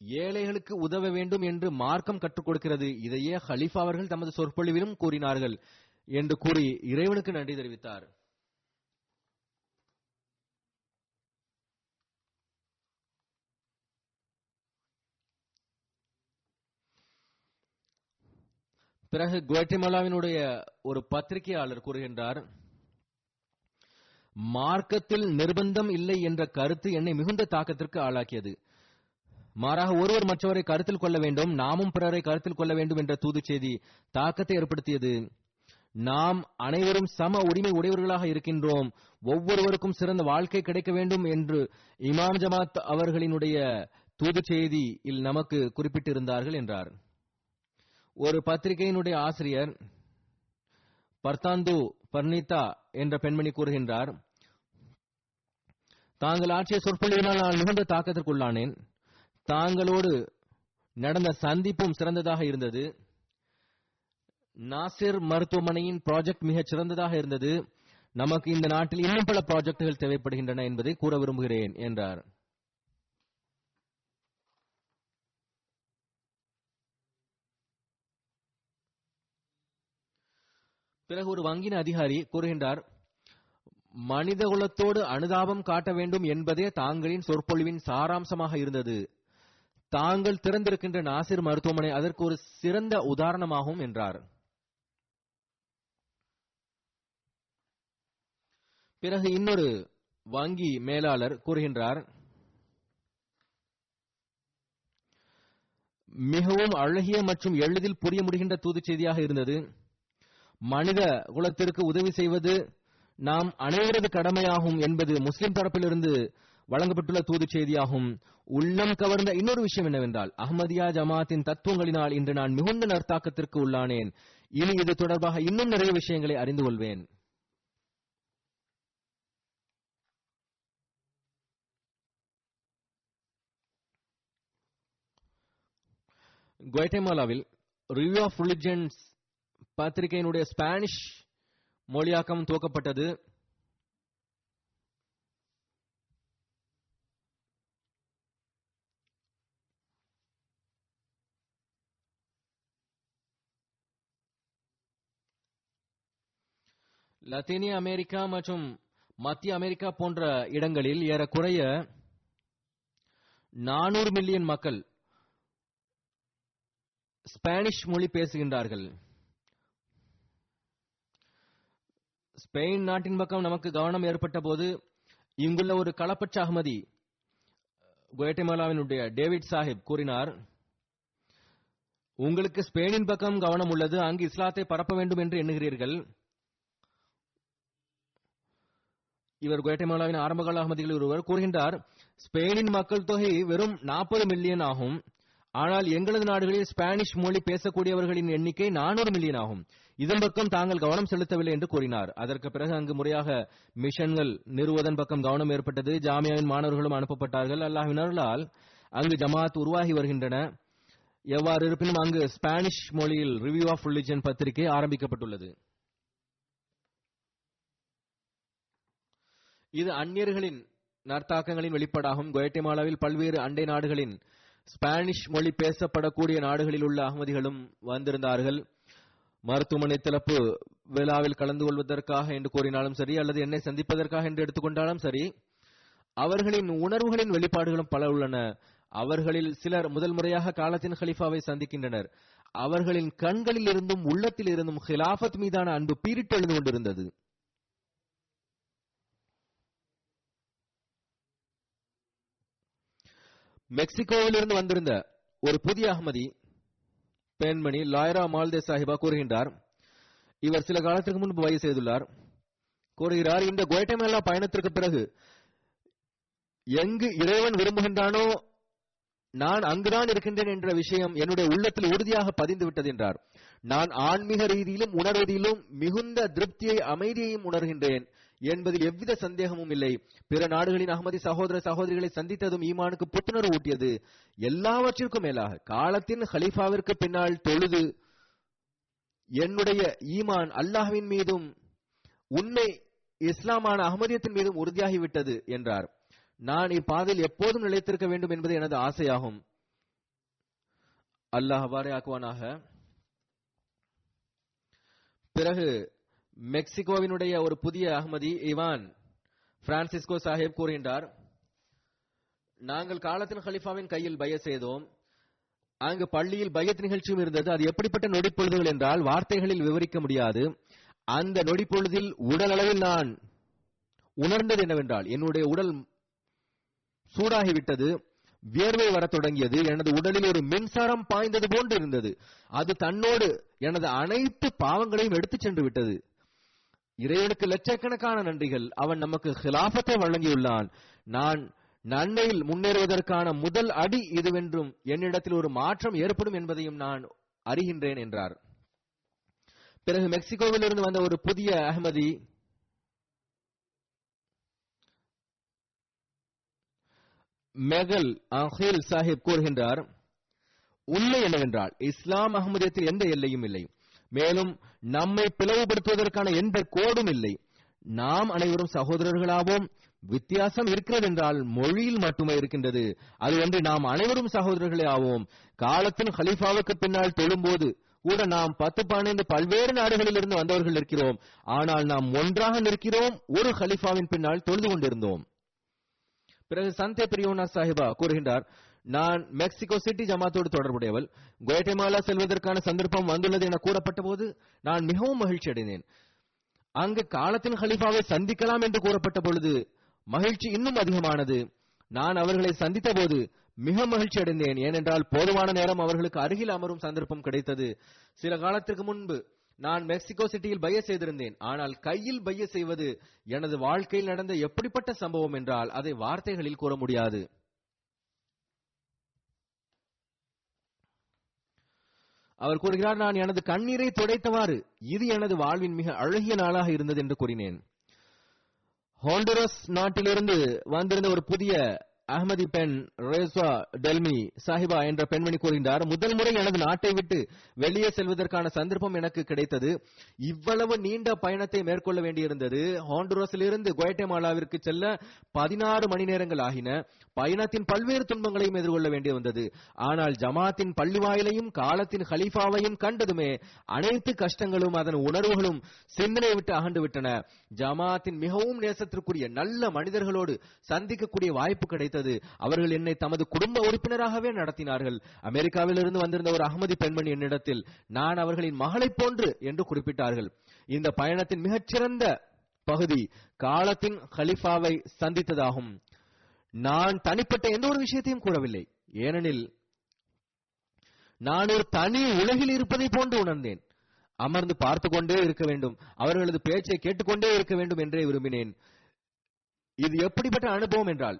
ஏழைகளுக்கு உதவ வேண்டும் என்று மார்க்கம் கற்றுக் கொடுக்கிறது. இதையே ஹலீஃபா அவர்கள் தமது சொற்பொழிவிலும் கூறினார்கள் என்று கூறி இறைவனுக்கு நன்றி தெரிவித்தார். பிறகு குவாட்டிமலாவினுடைய ஒரு பத்திரிகையாளர் கூறுகின்றார் மார்க்கத்தில் நிர்பந்தம் இல்லை என்ற கருத்து என்னை மிகுந்த தாக்கத்திற்கு ஆளாக்கியது. மாறாக ஒருவர் மற்றவரை கருத்தில் கொள்ள வேண்டும் நாமும் பிறரை கருத்தில் கொள்ள வேண்டும் என்ற தூது செய்தி தாக்கத்தை ஏற்படுத்தியது. நாம் அனைவரும் சம உரிமை உடையவர்களாக இருக்கின்றோம். ஒவ்வொருவருக்கும் சிறந்த வாழ்க்கை கிடைக்க வேண்டும் என்று இமாம் ஜமாத் அவர்களினுடைய தூது செய்தியில் நமக்கு குறிப்பிட்டிருந்தார்கள் என்றார். ஒரு பத்திரிகையினுடைய ஆசிரியர் பர்தாந்து பர்னிதா என்ற பெண்மணி கூறுகின்றார் தாங்கள் ஆற்றிய சொற்பொழிவினால் நான் மிகுந்த தாக்கத்திற்குள்ளானேன். தாங்களோடு நடந்த சந்திப்பும் சிறந்ததாக இருந்தது. நாசிர் மருத்துவமனையின் ப்ராஜெக்ட் மிகச் சிறந்ததாக இருந்தது. நமக்கு இந்த நாட்டில் இன்னும் பல ப்ராஜெக்டுகள் தேவைப்படுகின்றன என்பதை கூற விரும்புகிறேன் என்றார். பிறகு ஒரு வங்கியின் அதிகாரி கூறுகின்றார் மனித குலத்தோடு அனுதாபம் காட்ட வேண்டும் என்பதே தாங்களின் சொற்பொழிவின் சாராம்சமாக இருந்தது. தாங்கள் திறந்திருக்கின்ற நாசிர் மருத்துவமனை அதற்கு ஒரு சிறந்த உதாரணமாகும் என்றார். பிறகு இன்னொரு வங்கி மேலாளர் கூறுகின்றார். மிகவும் அழகிய மற்றும் எளிதில் புரிய முடிகின்ற தூது செய்தியாக இருந்தது. மனித குலத்திற்கு உதவி செய்வது நாம் அனைவரது கடமையாகும் என்பது முஸ்லிம் தரப்பிலிருந்து வழங்கப்பட்டுள்ள தூது செய்தியாகும். உள்ளம் கவர்ந்த இன்னொரு விஷயம் என்னவென்றால் அகமதியா ஜமாத்தின் தத்துவங்களினால் இன்று நான் மிகுந்த நர்த்தாக்கத்திற்கு உள்ளானேன். இனி இது தொடர்பாக இன்னும் நிறைய விஷயங்களை அறிந்து கொள்வேன். குவைட்டமாலாவில் ரிவ்யூ ஆஃப் ரிலிஜன்ஸ் பத்திரிகையினுடைய ஸ்பானிஷ் மொழியாக்கம் துவக்கப்பட்டது. லத்தீனிய அமெரிக்கா மற்றும் மத்திய அமெரிக்கா போன்ற இடங்களில் ஏறக்குறைய நானூறு மில்லியன் மக்கள் ஸ்பானிஷ் மொழி பேசுகின்றார்கள். ஸ்பெயின் நாட்டின் பக்கம் நமக்கு கவனம் ஏற்பட்ட போது இங்குள்ள ஒரு களப்பற்ற அகமதி குவேட்டமாலாவினுடைய டேவிட் சாஹிப் கூறினார் உங்களுக்கு ஸ்பெயினின் பக்கம் கவனம் உள்ளது அங்கு இஸ்லாத்தை பரப்ப வேண்டும் என்று எண்ணுகிறீர்கள். இவர் குவேட்டமாலாவின் ஆரம்பகால அகமதிகள் ஒருவர். கூறுகின்றார் ஸ்பெயினின் மக்கள் தொகை வெறும் நாற்பது மில்லியன் ஆகும். ஆனால் எங்களது நாடுகளில் ஸ்பானிஷ் மொழி பேசக்கூடியவர்களின் எண்ணிக்கை நானூறு மில்லியன் ஆகும். இதன் பக்கம் தாங்கள் கவனம் செலுத்தவில்லை என்று கூறினார். அதற்கு பிறகு அங்கு முறையாக மிஷன்கள் நிறுவதன் பக்கம் கவனம் ஏற்பட்டது. ஜாமியாவின் மாணவர்களும் அனுப்பப்பட்டார்கள். அல்லாஹினர்களால் அங்கு ஜமாத் உருவாகி வருகின்றன. எவ்வாறு இருப்பினும் அங்கு ஸ்பானிஷ் மொழியில் ரிவ்யூ ஆஃப் ரிலிஜன் பத்திரிகை ஆரம்பிக்கப்பட்டுள்ளது. இது அந்நியர்களின் நற்தாக்கங்களின் வெளிப்பாடாகும். குவேட்டமாலாவில் பல்வேறு அண்டை நாடுகளின் ஸ்பானிஷ் மொழி பேசப்படக்கூடிய நாடுகளில் உள்ள அகமதிகளும் வந்திருந்தார்கள். மருத்துவமனை திறப்பு விழாவில் கலந்து கொள்வதற்காக என்று கூறினாலும் சரி அல்லது என்னை சந்திப்பதற்காக என்று எடுத்துக்கொண்டாலும் சரி அவர்களின் உணர்வுகளின் வெளிப்பாடுகளும் பல உள்ளன. அவர்களில் சிலர் முதல் முறையாக காலத்தின் ஹலிஃபாவை சந்திக்கின்றனர். அவர்களின் கண்களில் இருந்தும் உள்ளத்தில் இருந்தும் ஹிலாஃபத் மீதான அன்பு பீரிட்டெழுந்து கொண்டிருந்தது. மெக்சிகோவிலிருந்து வந்திருந்த ஒரு புதிய அகமதி பெண்மணி லாயரா மால்தே சாஹிபா கூறுகின்றார். இவர் சில காலத்திற்கு முன்பு வயது செய்துள்ளார். கூறுகிறார் இந்த குவைட்டமேலா பயணத்திற்கு பிறகு எங்கு இறைவன் விரும்புகின்றானோ நான் அங்குதான் இருக்கின்றேன் என்ற விஷயம் என்னுடைய உள்ளத்தில் உறுதியாக பதிந்து விட்டது என்றார். நான் ஆன்மீக ரீதியிலும் உணர்வதிலும் மிகுந்த திருப்தியை அமைதியையும் உணர்கின்றேன். என்பதில் எவ்வித சந்தேகமும் இல்லை. பிற நாடுகளின் அகமதி சகோதர சகோதரிகளை சந்தித்ததும் ஈமானுக்கு புத்துணர்வு ஊட்டியது. எல்லாவற்றிற்கும் மேலாக காலத்தின் ஹலீஃபாவிற்கு பின்னால் தொழுது என்னுடைய ஈமான் அல்லாஹ்வின் மீதும் உண்மை இஸ்லாமான அகமதியத்தின் மீதும் உறுதியாகிவிட்டது என்றார். நான் இப்பாதையில் எப்போதும் நிலைத்திருக்க வேண்டும் என்பது எனது ஆசையாகும். அல்லாஹ் அவ்வாறே ஆக்குவானாக. பிறகு மெக்சிகோவினுடைய ஒரு புதிய அகமதி இவான் பிரான்சிஸ்கோ சாஹிப் கூறுகின்றார் நாங்கள் காலத்தின் ஹலிஃபாவின் கையில் பய செய்தோம். அங்கு பள்ளியில் பயத் நிகழ்ச்சியும் இருந்தது. அது எப்படிப்பட்ட நொடிப்பொழுதுகள் என்றால் வார்த்தைகளில் விவரிக்க முடியாது. அந்த நொடிப்பொழுதில் உடல் அளவில் நான் உணர்ந்தது என்னவென்றால் என்னுடைய உடல் சூடாகிவிட்டது. வியர்வை வரத் தொடங்கியது. எனது உடலில் ஒரு மின்சாரம் பாய்ந்தது போன்று இருந்தது. அது தன்னோடு எனது அனைத்து பாவங்களையும் எடுத்துச் சென்று விட்டது. இறைவனுக்கு லட்சக்கணக்கான நன்றிகள். அவன் நமக்கு ஹிலாபத்தை வழங்கியுள்ளான். நான் நன்மையில் முன்னேறுவதற்கான முதல் அடி இதுவென்றும் என்னிடத்தில் ஒரு மாற்றம் ஏற்படும் என்பதையும் நான் அறிகின்றேன் என்றார். பிறகு மெக்சிகோவிலிருந்து வந்த ஒரு புதிய அகமதி மெகல் அஹில் சாஹிப் கூறுகின்றார் உண்மை என்னவென்றால் இஸ்லாம் அகமதியத்தில் எந்த எல்லையும் இல்லை. மேலும் நம்மை பிளவுபடுத்துவதற்கான எந்த கோடும் இல்லை. நாம் அனைவரும் சகோதரர்களாவோம். வித்தியாசம் இருக்கிறது என்றால் மொழியில் மட்டுமே இருக்கின்றது. அது ஒன்று நாம் அனைவரும் சகோதரர்களே ஆவோம். காலத்தின் ஹலீஃபாவுக்கு பின்னால் தொழும்போது கூட நாம் பத்து பன்னெண்டு பல்வேறு நாடுகளில் இருந்து வந்தவர்கள் இருக்கிறோம் ஆனால் நாம் ஒன்றாக நிற்கிறோம். ஒரு ஹலீஃபாவின் பின்னால் தொழுது கொண்டிருந்தோம். பிறகு சந்தே பிரியோனா சாஹிபா கூறுகின்றார் நான் மெக்சிகோ சிட்டி ஜமாத்தோடு தொடர்புடையவள். குவேட்டமாலா செல்வதற்கான சந்தர்ப்பம் வந்துள்ளது என கூறப்பட்ட போது நான் மிகவும் மகிழ்ச்சி அடைந்தேன். அங்கு காலத்தின் ஹலிஃபாவை சந்திக்கலாம் என்று கூறப்பட்ட பொழுது மகிழ்ச்சி இன்னும் அதிகமானது. நான் அவர்களை சந்தித்த போது மிக மகிழ்ச்சி அடைந்தேன். ஏனென்றால் போதுமான நேரம் அவர்களுக்கு அருகில் அமரும் சந்தர்ப்பம் கிடைத்தது. சில காலத்திற்கு முன்பு நான் மெக்சிகோ சிட்டியில் பைய செய்திருந்தேன். ஆனால் கையில் பைய செய்வது எனது வாழ்க்கையில் நடந்த எப்படிப்பட்ட சம்பவம் என்றால் அதை வார்த்தைகளில் கூற முடியாது. அவர் கூறுகிறார் நான் எனது கண்ணீரை துடைத்தவாறு இது எனது வாழ்வின் மிக அழகிய நாளாக இருந்தது என்று கூறினேன். ஹோண்டுரஸ் நாட்டிலிருந்து வந்திருந்த ஒரு புதிய அகமதி பெண் ரேசா டெல்மி சாஹிபா என்ற பெண்மணி கூறுகின்றார் முதல் முறை எனது நாட்டை விட்டு வெளியே செல்வதற்கான சந்தர்ப்பம் எனக்கு கிடைத்தது. இவ்வளவு நீண்ட பயணத்தை மேற்கொள்ள வேண்டியிருந்தது. ஹாண்டுரஸிலிருந்து குவைட்டமாலாவிற்கு செல்ல பதினாறு மணி நேரங்கள் ஆகின. பயணத்தின் பல்வேறு துன்பங்களையும் எதிர்கொள்ள வேண்டி வந்தது ஆனால் ஜமாத்தின் பள்ளிவாயிலையும் காலத்தின் ஹலீஃபாவையும் கண்டதுமே அனைத்து கஷ்டங்களும் அதன் உணர்வுகளும் சிந்தனை விட்டு அகண்டு விட்டன. ஜமாத்தின் மிகவும் நேசத்திற்குரிய நல்ல மனிதர்களோடு சந்திக்கக்கூடிய வாய்ப்பு கிடைத்தது. கிடைத்தது அவர்கள் என்னை தமது குடும்ப உறுப்பினராகவே நடத்தினார்கள். அமெரிக்காவிலிருந்து வந்திருந்த ஒரு அகமதி பெண்மணி என்னிடத்தில் நான் அவர்களின் மகளைப் போன்று என்று குறிப்பிட்டார்கள். இந்த பயணத்தின் மிகச்சிறந்த பகுதி காலத்தின் ஹலிஃபாவை சந்தித்ததாகும். நான் தனிப்பட்ட எந்த ஒரு விஷயத்தையும் கூறவில்லை. ஏனெனில் நான் ஒரு தனி உலகில் இருப்பதை போன்று உணர்ந்தேன். அமர்ந்து பார்த்து கொண்டே இருக்க வேண்டும். அவர்களது பேச்சை கேட்டுக்கொண்டே இருக்க வேண்டும் என்றே விரும்பினேன். இது எப்படிப்பட்ட அனுபவம் என்றால்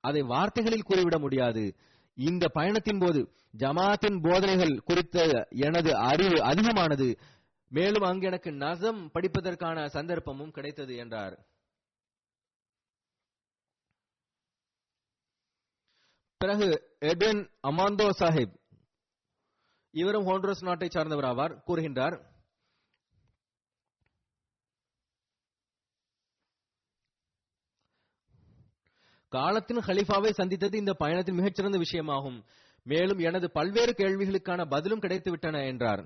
அதை வார்த்தைகளில் கூறிவிட முடியாது. இந்த பயணத்தின் போது ஜமாத்தின் போதனைகள் குறித்த எனது அறிவு அதிகமானது. மேலும் அங்கு எனக்கு நசம் படிப்பதற்கான சந்தர்ப்பமும் கிடைத்தது என்றார். பிறகு எட்வின் அமாந்தோ சாஹிப் இவரும் ஹோண்ட்ரஸ் நாட்டை சார்ந்தவர் ஆவார் கூறுகின்றார் காலத்தின் ஹலிஃபாவை சந்தித்தது இந்த பயணத்தின் மிகச்சிறந்த விஷயமாகும். மேலும் எனது பல்வேறு கேள்விகளுக்கான பதிலும் கிடைத்து விட்டன என்றார்.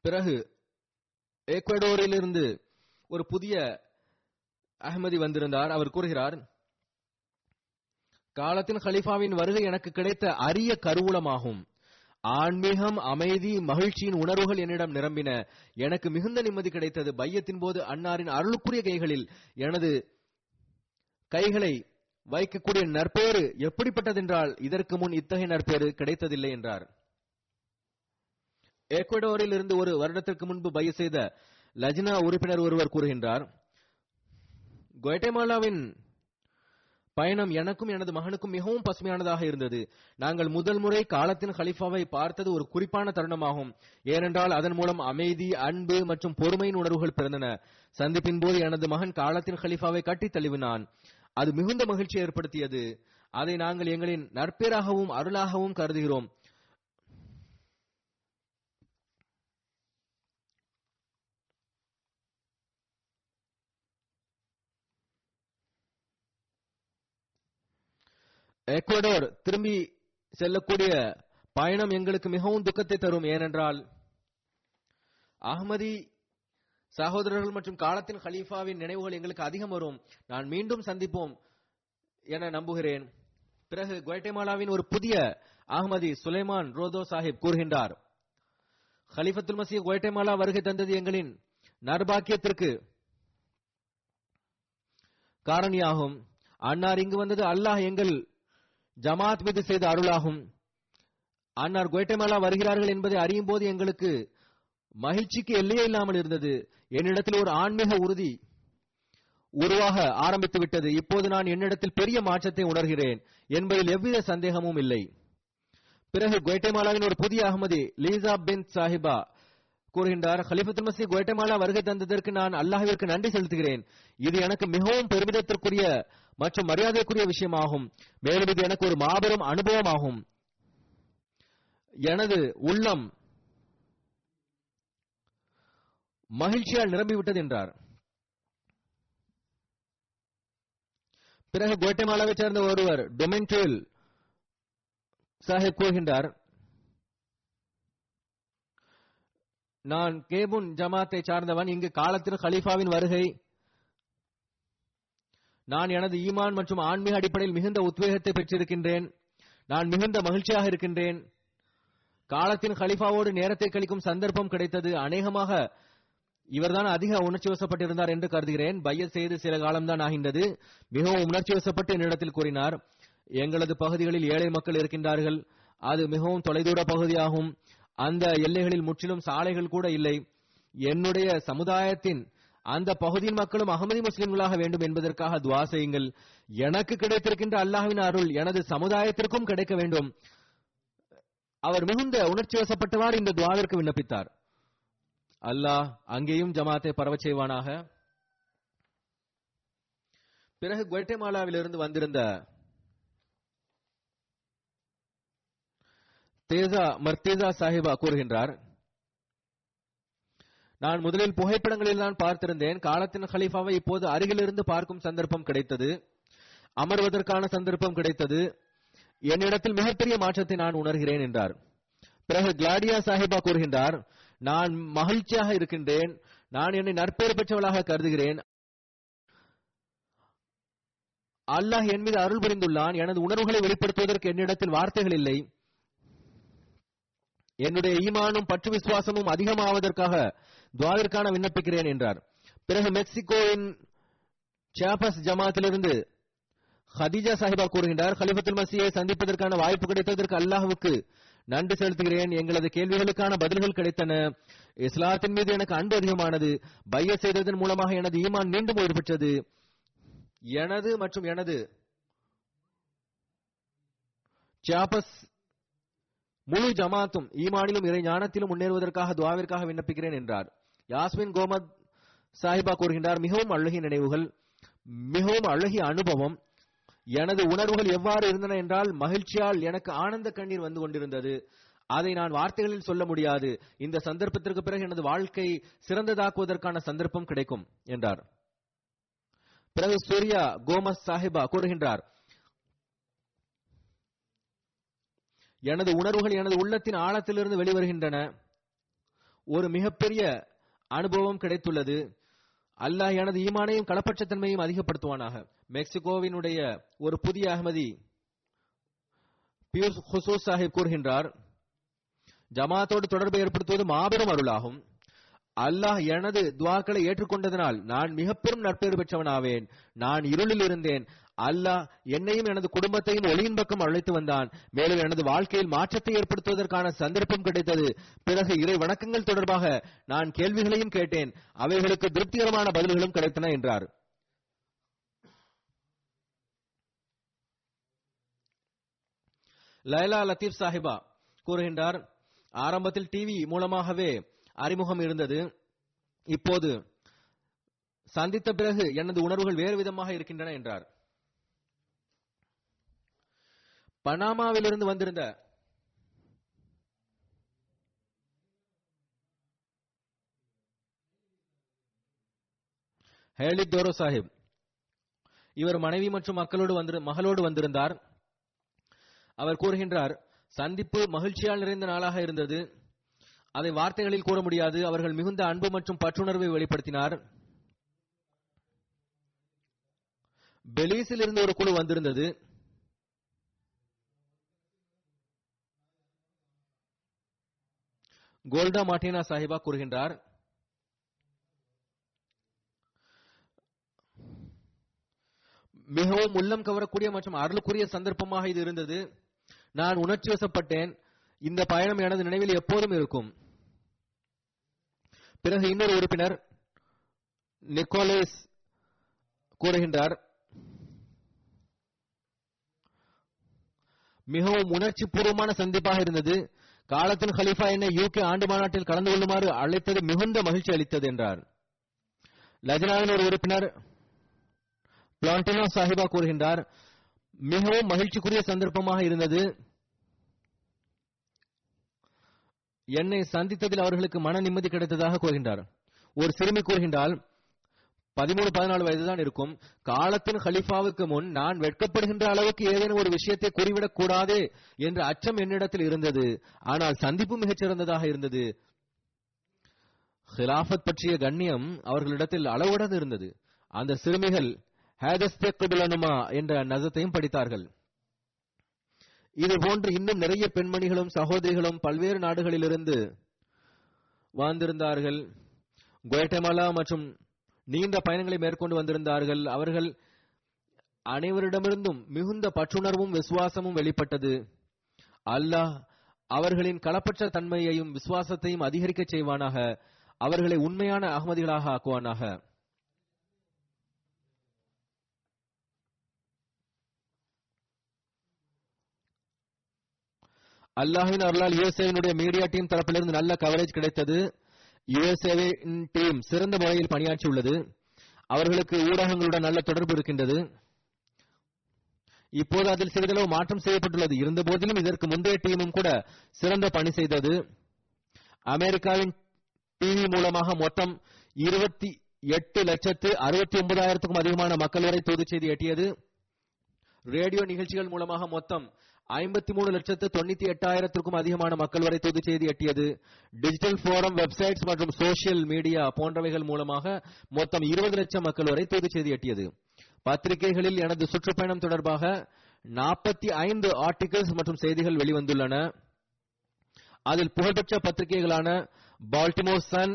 பிறகு ஏக்வடோரிலிருந்து ஒரு புதிய அகமதி வந்திருந்தார். அவர் கூறுகிறார் காலத்தின் ஹலிஃபாவின் வருகை எனக்கு கிடைத்த அரிய கருவூலமாகும். ஆன்மீகம் அமைதி மகிழ்ச்சியின் உணர்வுகள் என்னிடம் நிரம்பின. எனக்கு மிகுந்த நிம்மதி கிடைத்தது பையத்தின் போது அன்னாரின் அருளுக்குரிய கைகளில். எனது கைகளை வைக்கக்கூடிய நற்பேறு எப்படிப்பட்டதென்றால் இதற்கு முன் இத்தகைய நற்பேறு கிடைத்ததில்லை என்றார். எக்வடோரில் இருந்து ஒரு வருடத்திற்கு முன்பு பைய செய்த லஜினா உறுப்பினர் ஒருவர் கூறுகின்றார் குவாட்டமாலாவின் பயணம் எனக்கும் எனது மகனுக்கும் மிகவும் பசுமையானதாக இருந்தது. நாங்கள் முதல் முறை காலத்தின் ஹலிஃபாவை பார்த்தது ஒரு குறிப்பான தருணமாகும். ஏனென்றால் அதன் மூலம் அமைதி அன்பு மற்றும் பொறுமையின் உணர்வுகள் பிறந்தன. சந்திப்பின் போது எனது மகன் காலத்தின் ஹலிஃபாவை கட்டித் தழுவினான். அது மிகுந்த மகிழ்ச்சி ஏற்படுத்தியது. அதை நாங்கள் எங்களின் நற்பேராகவும் அருளாகவும் கருதுகிறோம். எக்வடோர் திரும்பி செல்லக்கூடிய பயணம் எங்களுக்கு மிகவும் துக்கத்தை தரும். ஏனென்றால் அகமதி சகோதரர்கள் மற்றும் காலத்தின் ஹலீஃபாவின் நினைவுகள் எங்களுக்கு அதிகம் வரும். நான் மீண்டும் சந்திப்போம் என நம்புகிறேன். பிறகு குவாட்டமாலாவின் ஒரு புதிய அகமதி சுலைமான் ரோதோ சாஹிப் கூறுகின்றார். ஹலிஃபத்துல் மசீ குவாட்டமாலா வருகை தந்தது எங்களின் நர்பாக்கியத்திற்கு காரணியாகும். அன்னார் இங்கு வந்தது அல்லாஹ் எங்கள் ஜமாத் மீது செய்த அருளாகும். அன்னார் குவேட்டமேலா வருகிறார்கள் என்பதை அறியும் போது எங்களுக்கு மகிழ்ச்சிக்கு எல்லையே இல்லாமல் இருந்தது. என்னிடத்தில் ஒரு ஆன்மீக உறுதி உருவாக ஆரம்பித்து விட்டது. இப்போது நான் என்னிடத்தில் பெரிய மாற்றத்தை உணர்கிறேன். என்பதில் எவ்வித சந்தேகமும் இல்லை. பிறகு குவேட்டமாலாவின் ஒரு புதிய அகமதி லீசா பின் சாஹிபா கூறுகின்றார் ஹலிஃபத்துல் மசி குவேட்டமாலா வருகை தந்ததற்கு நான் அல்லாஹிற்கு நன்றி செலுத்துகிறேன். இது எனக்கு மிகவும் பெருமிதத்திற்குரிய மற்றும் மரியாதைக்குரிய விஷயமாகும். மேலும் இது எனக்கு ஒரு மாபெரும் அனுபவமாகும். எனது உள்ளம் மகிழ்ச்சியால் நிரம்பிவிட்டது என்றார். பிறகு குவட்டமாலாவை சேர்ந்த ஒருவர் டொமென்டேல் சாஹிப் கூறுகின்றார் நான் கேபுன் ஜமாத்தை சார்ந்தவன் இங்கு காலத்தில் ஹலீஃபாவின் வருகை நான் எனது ஈமான் மற்றும் ஆன்மீக அடிப்படையில் மிகுந்த உத்வேகத்தை பெற்றிருக்கின்றேன். நான் மிகுந்த மகிழ்ச்சியாக இருக்கின்றேன். காலத்தின் ஹலிஃபாவோடு நேரத்தை கழிக்கும் சந்தர்ப்பம் கிடைத்தது. அநேகமாக இவர்தான் அதிக உணர்ச்சி வசப்பட்டிருந்தார் என்று கருதுகிறேன். பைய செய்து சில காலம்தான் ஆகின்றது. மிகவும் உணர்ச்சி வசப்பட்டு என்னிடத்தில் கூறினார் எங்களது பகுதிகளில் ஏழை மக்கள் இருக்கின்றார்கள். அது மிகவும் தொலைதூர பகுதியாகும். அந்த எல்லைகளில் முற்றிலும் சாலைகள் கூட இல்லை. என்னுடைய சமுதாயத்தின் அந்த பகுதியின் மக்களும் அகமதி முஸ்லிம்களாக வேண்டும் என்பதற்காக துவா செய்யுங்கள். எனக்கு கிடைத்திருக்கின்ற அல்லாஹ்வின் அருள் எனது சமுதாயத்திற்கும் கிடைக்க வேண்டும். அவர் மிகுந்த உணர்ச்சி வசப்பட்டவாறு இந்த துவாவிற்கு விண்ணப்பித்தார். அல்லாஹ் அங்கேயும் ஜமாத்தை பரவச் செய்வானாக. பிறகு குவெட்டமாலாவிலிருந்து வந்திருந்த தேசா மர்தேசா சாஹிபா கூறுகின்றார் நான் முதலில் புகைப்படங்களில் தான் பார்த்திருந்தேன். காலத்தின் ஹலீஃபாவை இப்போது அருகிலிருந்து பார்க்கும் சந்தர்ப்பம் கிடைத்தது. அமர்வதற்கான சந்தர்ப்பம் கிடைத்தது. என்னிடத்தில் மிகப்பெரிய மாற்றத்தை நான் உணர்கிறேன் என்றார். பிறகு கிளாடியா சாஹிபா கூறுகின்றார் நான் மகிழ்ச்சியாக இருக்கின்றேன். நான் என்னை நற்பெயர் பெற்றவளாக கருதுகிறேன். அல்லாஹ் என் மீது அருள் புரிந்துள்ளான். எனது உணர்வுகளை வெளிப்படுத்துவதற்கு என்னிடத்தில் வார்த்தைகள் இல்லை. என்னுடைய ஈமானும் பற்று விசுவாசமும் அதிகமாவதற்காக துவாவிற்கான விண்ணப்பிக்கிறேன் என்றார். பிறகு மெக்சிகோவின் சாபஸ் ஜமாத்திலிருந்து ஹதீஜா சாஹிபா கூறுகின்றார் ஹலிஃபத்துல் மசியை சந்திப்பதற்கான வாய்ப்பு கிடைத்ததற்கு அல்லாஹுக்கு நன்றி செலுத்துகிறேன். எங்களது கேள்விகளுக்கான பதில்கள் கிடைத்தன. இஸ்லாத்தின் மீது எனக்கு அன்பு அதிகமானது. பைய செய்ததன் மூலமாக எனது ஈமான் மீண்டும் உயிர் பெற்றது. எனது மற்றும் எனது சாபஸ் முழு ஜமாத்தும் ஈமானிலும் இறை ஞானத்திலும் முன்னேறுவதற்காக துவாவிற்காக விண்ணப்பிக்கிறேன் என்றார். யாஸ்மின் கோமத் சாஹிபா கூறுகின்றார் மிகவும் அழகிய நினைவுகள் மிகவும் அழகிய அனுபவம் எனது உணர்வுகள் எவ்வாறு இருந்தன என்றால் மகிழ்ச்சியால் எனக்கு ஆனந்த கண்ணீர் வந்து கொண்டிருந்தது. அதை நான் வார்த்தைகளில் சொல்ல முடியாது. இந்த சந்தர்ப்பத்திற்கு பிறகு எனது வாழ்க்கை சிறந்ததாக்குவதற்கான சந்தர்ப்பம் கிடைக்கும் என்றார். பிறகு சூர்யா கோமஸ் சாஹிபா கூறுகின்றார் எனது உணர்வுகள் எனது உள்ளத்தின் ஆழத்திலிருந்து வெளிவருகின்றன. ஒரு மிகப்பெரிய அனுபவம் கிடைத்துள்ளது. அல்லாஹ் எனது ஈமானையும் களப்பற்ற தன்மையும் அதிகப்படுத்துவானாக. மெக்சிகோவினுடைய ஒரு புதிய அகமதி பியூஸ் ஹுசூஸ் சாஹிப் கூறுகின்றார் ஜமாத்தோடு தொடர்பை ஏற்படுத்துவது மாபெரும் அருளாகும். அல்லாஹ் எனது துவாக்களை ஏற்றுக்கொண்டதனால் நான் மிக பெரும் நற்பேறு பெற்றவனாவேன். நான் இருளில் இருந்தேன். அல்லாஹ் என்னையும் எனது குடும்பத்தையும் ஒளியின் பக்கம் அழைத்து வந்தான். மேலும் எனது வாழ்க்கையில் மாற்றத்தை ஏற்படுத்துவதற்கான சந்தர்ப்பம் கிடைத்தது. பிறகு இறை வணக்கங்கள் தொடர்பாக நான் கேள்விகளையும் கேட்டேன். அவைகளுக்கு திருப்திகரமான பதில்களும் கிடைத்தன என்றார். லைலா லத்தீப் சாஹிபா கூறுகின்றார் ஆரம்பத்தில் டிவி மூலமாகவே அறிமுகம் இருந்தது. இப்போது சந்தித்த பிறகு எனது உணர்வுகள் வேறு விதமாக இருக்கின்றன என்றார். பனாமாவிலிருந்து வந்திருந்த ஹேலி தோரோ சாஹிப். இவர் மனைவி மற்றும் மக்களோடு வந்து மகளோடு வந்திருந்தார். அவர் கூறுகின்றார் சந்திப்பு மகிழ்ச்சியால் நிறைந்த நாளாக இருந்தது. அதை வார்த்தைகளில் கூற முடியாது. அவர்கள் மிகுந்த அன்பு மற்றும் பற்றுணர்வை வெளிப்படுத்தினார். பெலீஸில் இருந்து ஒரு குழு வந்திருந்தது. கோல்டா மார்டினா சாஹிபா கூறுகின்றார் மிகவும் உள்ளம் கவரக்கூடிய மற்றும் அருளுக்குரிய சந்தர்ப்பமாக இது இருந்தது. நான் உணர்ச்சி வசப்பட்டேன். இந்த பயணம் எனது நினைவில் எப்போதும் இருக்கும். பிறகு இன்னொரு உறுப்பினர் நிக்கோலேஸ் கூறுகின்றார் மிகவும் உணர்ச்சி பூர்வமான சந்திப்பாக இருந்தது. காலத்தின் ஹலீஃபா என்னை யூகே ஆண்டு மாநாட்டில் கலந்து கொள்ளுமாறு அழைத்தது மிகுந்த மகிழ்ச்சி அளித்தது என்றார். லஜனாவின் ஒரு உறுப்பினர் பிளான்டினோ சாஹிபா கூறுகின்றார் மிகவும் மகிழ்ச்சிக்குரிய சந்தர்ப்பமாக இருந்தது. என்னை சந்தித்ததில் அவர்களுக்கு மன நிம்மதி கிடைத்ததாக கூறுகின்றார். ஒரு சிறுமி கூறுகின்றால் பதிமூணு பதினாலு வயதுதான் இருக்கும். காலத்தின் ஹலிஃபாவுக்கு முன் நான் வெட்கப்படுகின்ற அளவுக்கு ஏதேனும் ஒரு விஷயத்தை கூறிவிடக் கூடாது என்ற அச்சம் என்னிடத்தில் இருந்தது. ஆனால் சந்திப்பு மிகச்சிறந்ததாக இருந்தது. ஹிலாஃபத் பற்றிய கண்ணியம் அவர்களிடத்தில் அளவுடன் இருந்தது. அந்த சிறுமிகள் ஹேதஸ்தெக்குடுலனுமா என்ற நசத்தையும் படித்தார்கள். இது போன்று இன்னும் நிறைய பெண்மணிகளும் சகோதரிகளும் பல்வேறு நாடுகளிலிருந்து வாழ்ந்திருந்தார்கள் குவேட்டமலா மற்றும் நீண்ட பயணங்களை மேற்கொண்டு வந்திருந்தார்கள். அவர்கள் அனைவரிடமிருந்தும் மிகுந்த பற்றுணர்வும் விசுவாசமும் வெளிப்பட்டது. அல்லாஹ் அவர்களின் களப்பற்ற தன்மையையும் விசுவாசத்தையும் அதிகரிக்கச் செய்வானாக. அவர்களை உண்மையான அகமதிகளாக ஆக்குவானாக. அல்லாஹின் அருளால் யுஎஸ்ஏவினுடைய மீடியா டீம் தரப்பிலிருந்து நல்ல கவரேஜ் கிடைத்தது. யுஎஸ்ஏவின் டீம் சிறந்த முறையில் பணியாற்றியுள்ளது. அவர்களுக்கு ஊடகங்களுடன் நல்ல தொடர்பு இருக்கின்றது. இப்போது அதில் சிறிதளவு மாற்றம் செய்யப்பட்டுள்ளது. இருந்த போதிலும் இதற்கு முந்தைய டீமும் கூட சிறந்த பணி செய்தது. அமெரிக்காவின் டிவி மூலமாக மொத்தம் இருபத்தி எட்டு லட்சத்து அறுபத்தி ஒன்பதாயிரத்துக்கும் அதிகமான மக்கள் வரை தூது செய்தி எட்டியது. ரேடியோ நிகழ்ச்சிகள் மூலமாக மொத்தம் ஐம்பத்தி மூணு லட்சத்து தொண்ணூத்தி எட்டாயிரத்திற்கும் அதிகமான மக்கள் வரை தூது செய்தி எட்டியது. டிஜிட்டல் ஃபோரம் வெப்சைட்ஸ் மற்றும் சோசியல் மீடியா போன்றவைகள் மூலமாக மொத்தம் இருபது லட்சம் மக்கள் வரை தூது செய்தி எட்டியது. பத்திரிகைகளில் எனது சுற்றுப்பயணம் தொடர்பாக நாற்பத்தி ஐந்து ஆர்டிகிள்ஸ் மற்றும் செய்திகள் வெளிவந்துள்ளன. அதில் புகழ்பெற்ற பத்திரிகைகளான Baltimore Sun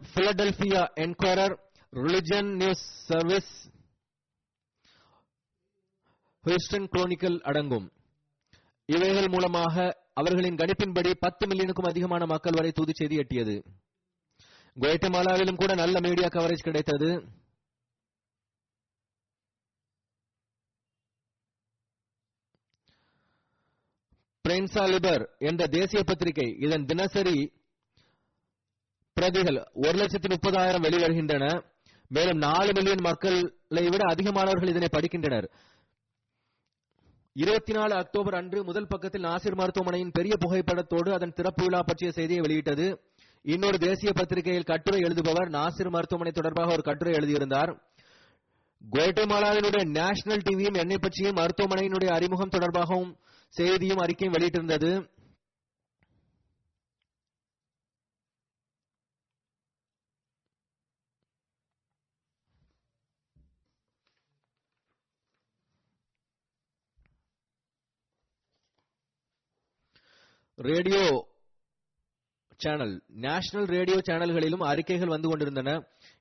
Philadelphia Inquirer Religion News Service Houston Chronicle அடங்கும். இவைகள் மூலமாக அவர்களின் கணிப்பின்படி பத்து மில்லியனுக்கும் அதிகமான மக்கள் வரை தூது செய்தி எட்டியது. குவேட்டமாலாவிலும் கூட நல்ல மீடியா கவரேஜ் கிடைத்தது. பிரென்சா லிபர் என்ற தேசிய பத்திரிகை இதன் தினசரி பிரதிகள் ஒரு லட்சத்தி முப்பதாயிரம் வெளிவருகின்றன. மேலும் நாலு மில்லியன் மக்களை விட அதிகமானவர்கள் இதனை படிக்கின்றனர். இருபத்தி நாலு அக்டோபர் அன்று முதல் பக்கத்தில் நாசிர் மருத்துவமனையின் பெரிய புகைப்படத்தோடு அதன் திறப்பு விழா பற்றிய செய்தியை வெளியிட்டது. இன்னொரு தேசிய பத்திரிகையில் கட்டுரை எழுதுபவர் நாசிர் மருத்துவமனை தொடர்பாக ஒரு கட்டுரை எழுதியிருந்தார். குவேட்டமாலாவினுடைய நேஷனல் டிவியும் என்னை பற்றியும் மருத்துவமனையினுடைய அறிமுகம் தொடர்பாகவும் செய்தியும் அறிக்கையும் வெளியிட்டிருந்தது. ரேடியோ சேனல் நேஷனல் ரேடியோ சேனல்களிலும் அறிக்கைகள் வந்து கொண்டிருந்தன.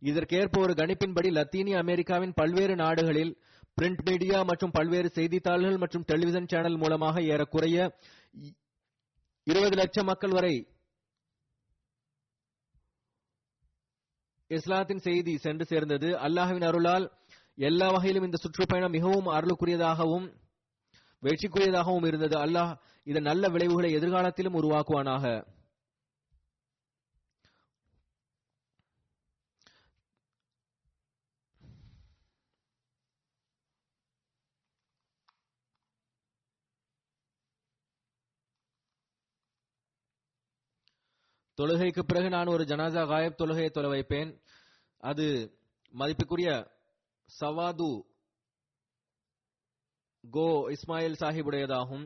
இதற்கேற்ப ஒரு கணிப்பின்படி லத்தீனிய அமெரிக்காவின் பல்வேறு நாடுகளில் பிரிண்ட் மீடியா மற்றும் பல்வேறு செய்தித்தாள்கள் மற்றும் டெலிவிஷன் சேனல் மூலமாக ஏறக்குறைய இருபது லட்சம் மக்கள் வரை இஸ்லாத்தின் செய்தி சென்று சேர்ந்தது. அல்லாஹ்வின் அருளால் எல்லா வகையிலும் இந்த சுற்றுப்பயணம் மிகவும் அருளுக்குரியதாகவும் வெற்றிக்குரியதாகவும் இருந்தது. அல்லாஹ் இதன் நல்ல விளைவுகளை எதிர்காலத்திலும் உருவாக்குவானாக. தொழுகைக்கு பிறகு நான் ஒரு ஜனாசா காயப் தொழுகையை தொலை வைப்பேன். அது மதிப்புக்குரிய சவாது கோ இஸ்மாயில் சாஹிபுடையதாகும்.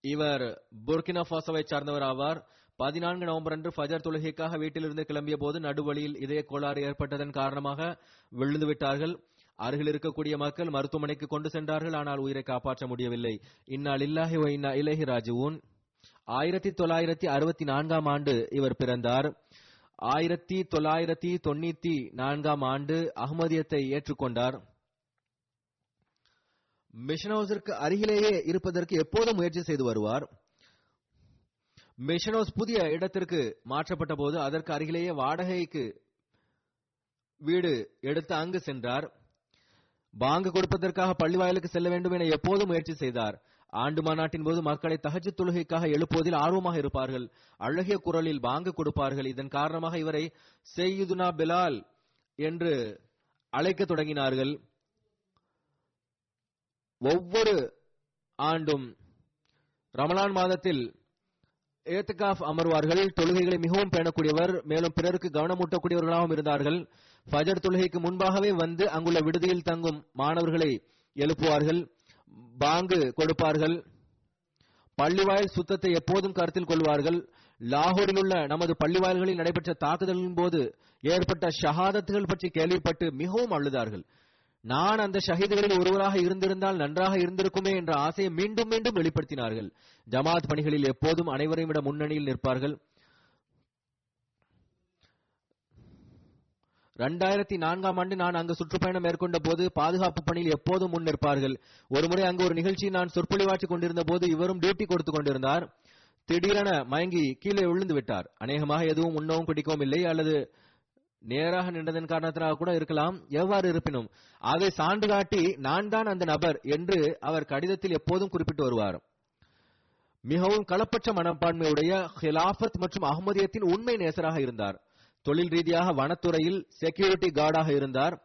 இவர் புர்கினா ஃபாசோவை சார்ந்தவர் ஆவார் பதினான்கு நவம்பர் அன்று ஃபஜர் தொழுகைக்காக வீட்டிலிருந்து கிளம்பிய போது நடுவழியில் இதய கோளாறு ஏற்பட்டதன் காரணமாக விழுந்து விட்டார்கள். அருகில் இருக்கக்கூடிய மக்கள் மருத்துவமனைக்கு கொண்டு சென்றார்கள். ஆனால் உயிரை காப்பாற்ற முடியவில்லை. இந்நாள் இல்லாஹி இன்னா இலஹி ராஜுவூன் ஆயிரத்தி தொள்ளாயிரத்தி அறுபத்தி நான்காம் ஆண்டு இவர் பிறந்தார். ஆயிரத்தி தொள்ளாயிரத்தி தொண்ணூத்தி நான்காம் ஆண்டு அகமதியத்தை ஏற்றுக்கொண்டார். மிஷன் ஹவுஸிற்கு அருகிலேயே இருப்பதற்கு எப்போதும் முயற்சி செய்து வருவார். மிஷன் ஹவுஸ் புதிய இடத்திற்கு மாற்றப்பட்ட போது அதற்கு அருகிலேயே வாடகைக்கு வீடு எடுத்து அங்கு சென்றார். பாங்கு கொடுப்பதற்காக பள்ளிவாயலுக்கு செல்ல வேண்டும் என எப்போதும் முயற்சி செய்தார். ஆண்டு மாநாட்டின் போது மக்களை தகஜ தொழுகைக்காக எழுப்புவதில் ஆர்வமாக இருப்பார்கள். அழகிய குரலில் பாங்கு கொடுப்பார்கள். இதன் காரணமாக இவரை செய்யுதுனா பிலால் என்று அழைக்க தொடங்கினார்கள். ஒவ்வொரு ஆண்டும் ரமலான் மாதத்தில் ஏத்துகாஃப் அமர்வார்கள் தொழுகைகளை மிகவும் பேணக்கூடியவர் மேலும் பிறருக்கு கவனமூட்டக்கூடியவர்களாகவும் இருந்தார்கள். ஃபஜர் தொழுகைக்கு முன்பாகவே வந்து அங்குள்ள விடுதியில் தங்கும் மாணவர்களை எழுப்புவார்கள் பாங்கு கொடுப்பார்கள் பள்ளிவாயல் சுத்தத்தை எப்போதும் கருத்தில் கொள்வார்கள். லாகூரில் உள்ள நமது பள்ளிவாயல்களில் நடைபெற்ற தாக்குதலின் போது ஏற்பட்ட ஷஹாதத்துகள் பற்றி கேள்விப்பட்டு மிகவும் அழுதார்கள். நான் அந்த ஷஹீதுகளில் ஒருவராக இருந்திருந்தால் நன்றாக இருந்திருக்குமே என்ற ஆசையை மீண்டும் மீண்டும் வெளிப்படுத்தினார்கள். ஜமாத் பணிகளில் எப்போதும் அனைவரையும் விட முன்னணியில் நிற்பார்கள். ரெண்டாயிரத்தி நான்காம் ஆண்டு நான் அங்கு சுற்றுப்பயணம் மேற்கொண்ட போது பாதுகாப்பு பணியில் எப்போதும் முன் நிற்பார்கள். ஒருமுறை அங்கு ஒரு நிகழ்ச்சி நான் சொற்பொழிவாற்றிக் கொண்டிருந்த போது இவரும் டியூட்டி கொடுத்துக் கொண்டிருந்தார். திடீரென மயங்கி கீழே விழுந்து விட்டார். அநேகமாக எதுவும் உண்ணவும் குடிக்கவும் இல்லை அல்லது நேராக நின்றதன் காரணத்தினாக கூட இருக்கலாம். எவ்வாறு இருப்பினும் அதை சான்று காட்டி நான் தான் அந்த நபர் என்று அவர் கடிதத்தில் எப்போதும் குறிப்பிட்டு வருவார். மிகவும் களப்பற்ற மனப்பான்மையுடைய ஹிலாஃபத் மற்றும் அகமதியத்தின் உண்மை நேசராக இருந்தார். தொழில் ரீதியாக வனத்துறையில் செக்யூரிட்டி கார்டாக இருந்தார்.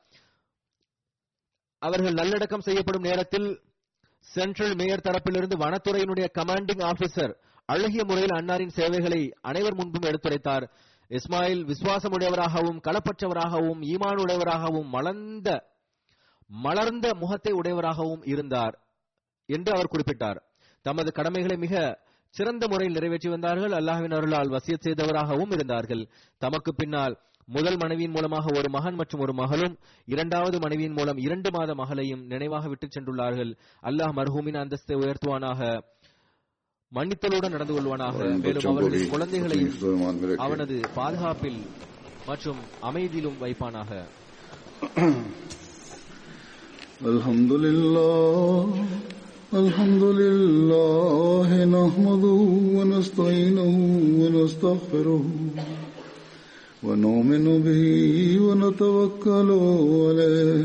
அவர்கள் நல்லடக்கம் செய்யப்படும் நேரத்தில் சென்ட்ரல் மேயர் தரப்பிலிருந்து வனத்துறையினுடைய கமாண்டிங் ஆபீசர் அழகிய முறையில் அன்னாரின் சேவைகளை அனைவர் முன்பும் எடுத்துரைத்தார். இஸ்மாயில் விசுவாசமுடையவராகவும் களப்பற்றவராகவும் ஈமானுடையவராகவும் மலர்ந்த மலர்ந்த முகத்தை உடையவராகவும் இருந்தார் என்று அவர் குறிப்பிட்டார். தமது கடமைகளை மிக சிறந்த முறையில் நிறைவேற்றி வந்தார்கள். அல்லாஹின் அருளால் வசியத் செய்தவராகவும் இருந்தார்கள். தமக்கு பின்னால் முதல் மனைவியின் மூலமாக ஒரு மகன் மற்றும் ஒரு மகளும் இரண்டாவது மனைவியின் மூலம் இரண்டு மாத மகளையும் நினைவாக விட்டுச் சென்றுள்ளார்கள். அல்லாஹ் மர்ஹூமின் அந்தஸ்தை உயர்த்துவானாக. மன்னித்தலுடன் நடந்து கொள்வானாக மேலும் அவருடைய குழந்தைகளையும் அவனது பாதுகாப்பில் மற்றும் அமைதியிலும் வைப்பானாக الحمد لله الحمد لله نحمده ونستعينه ونستغفره ونؤمن به ونتوكل عليه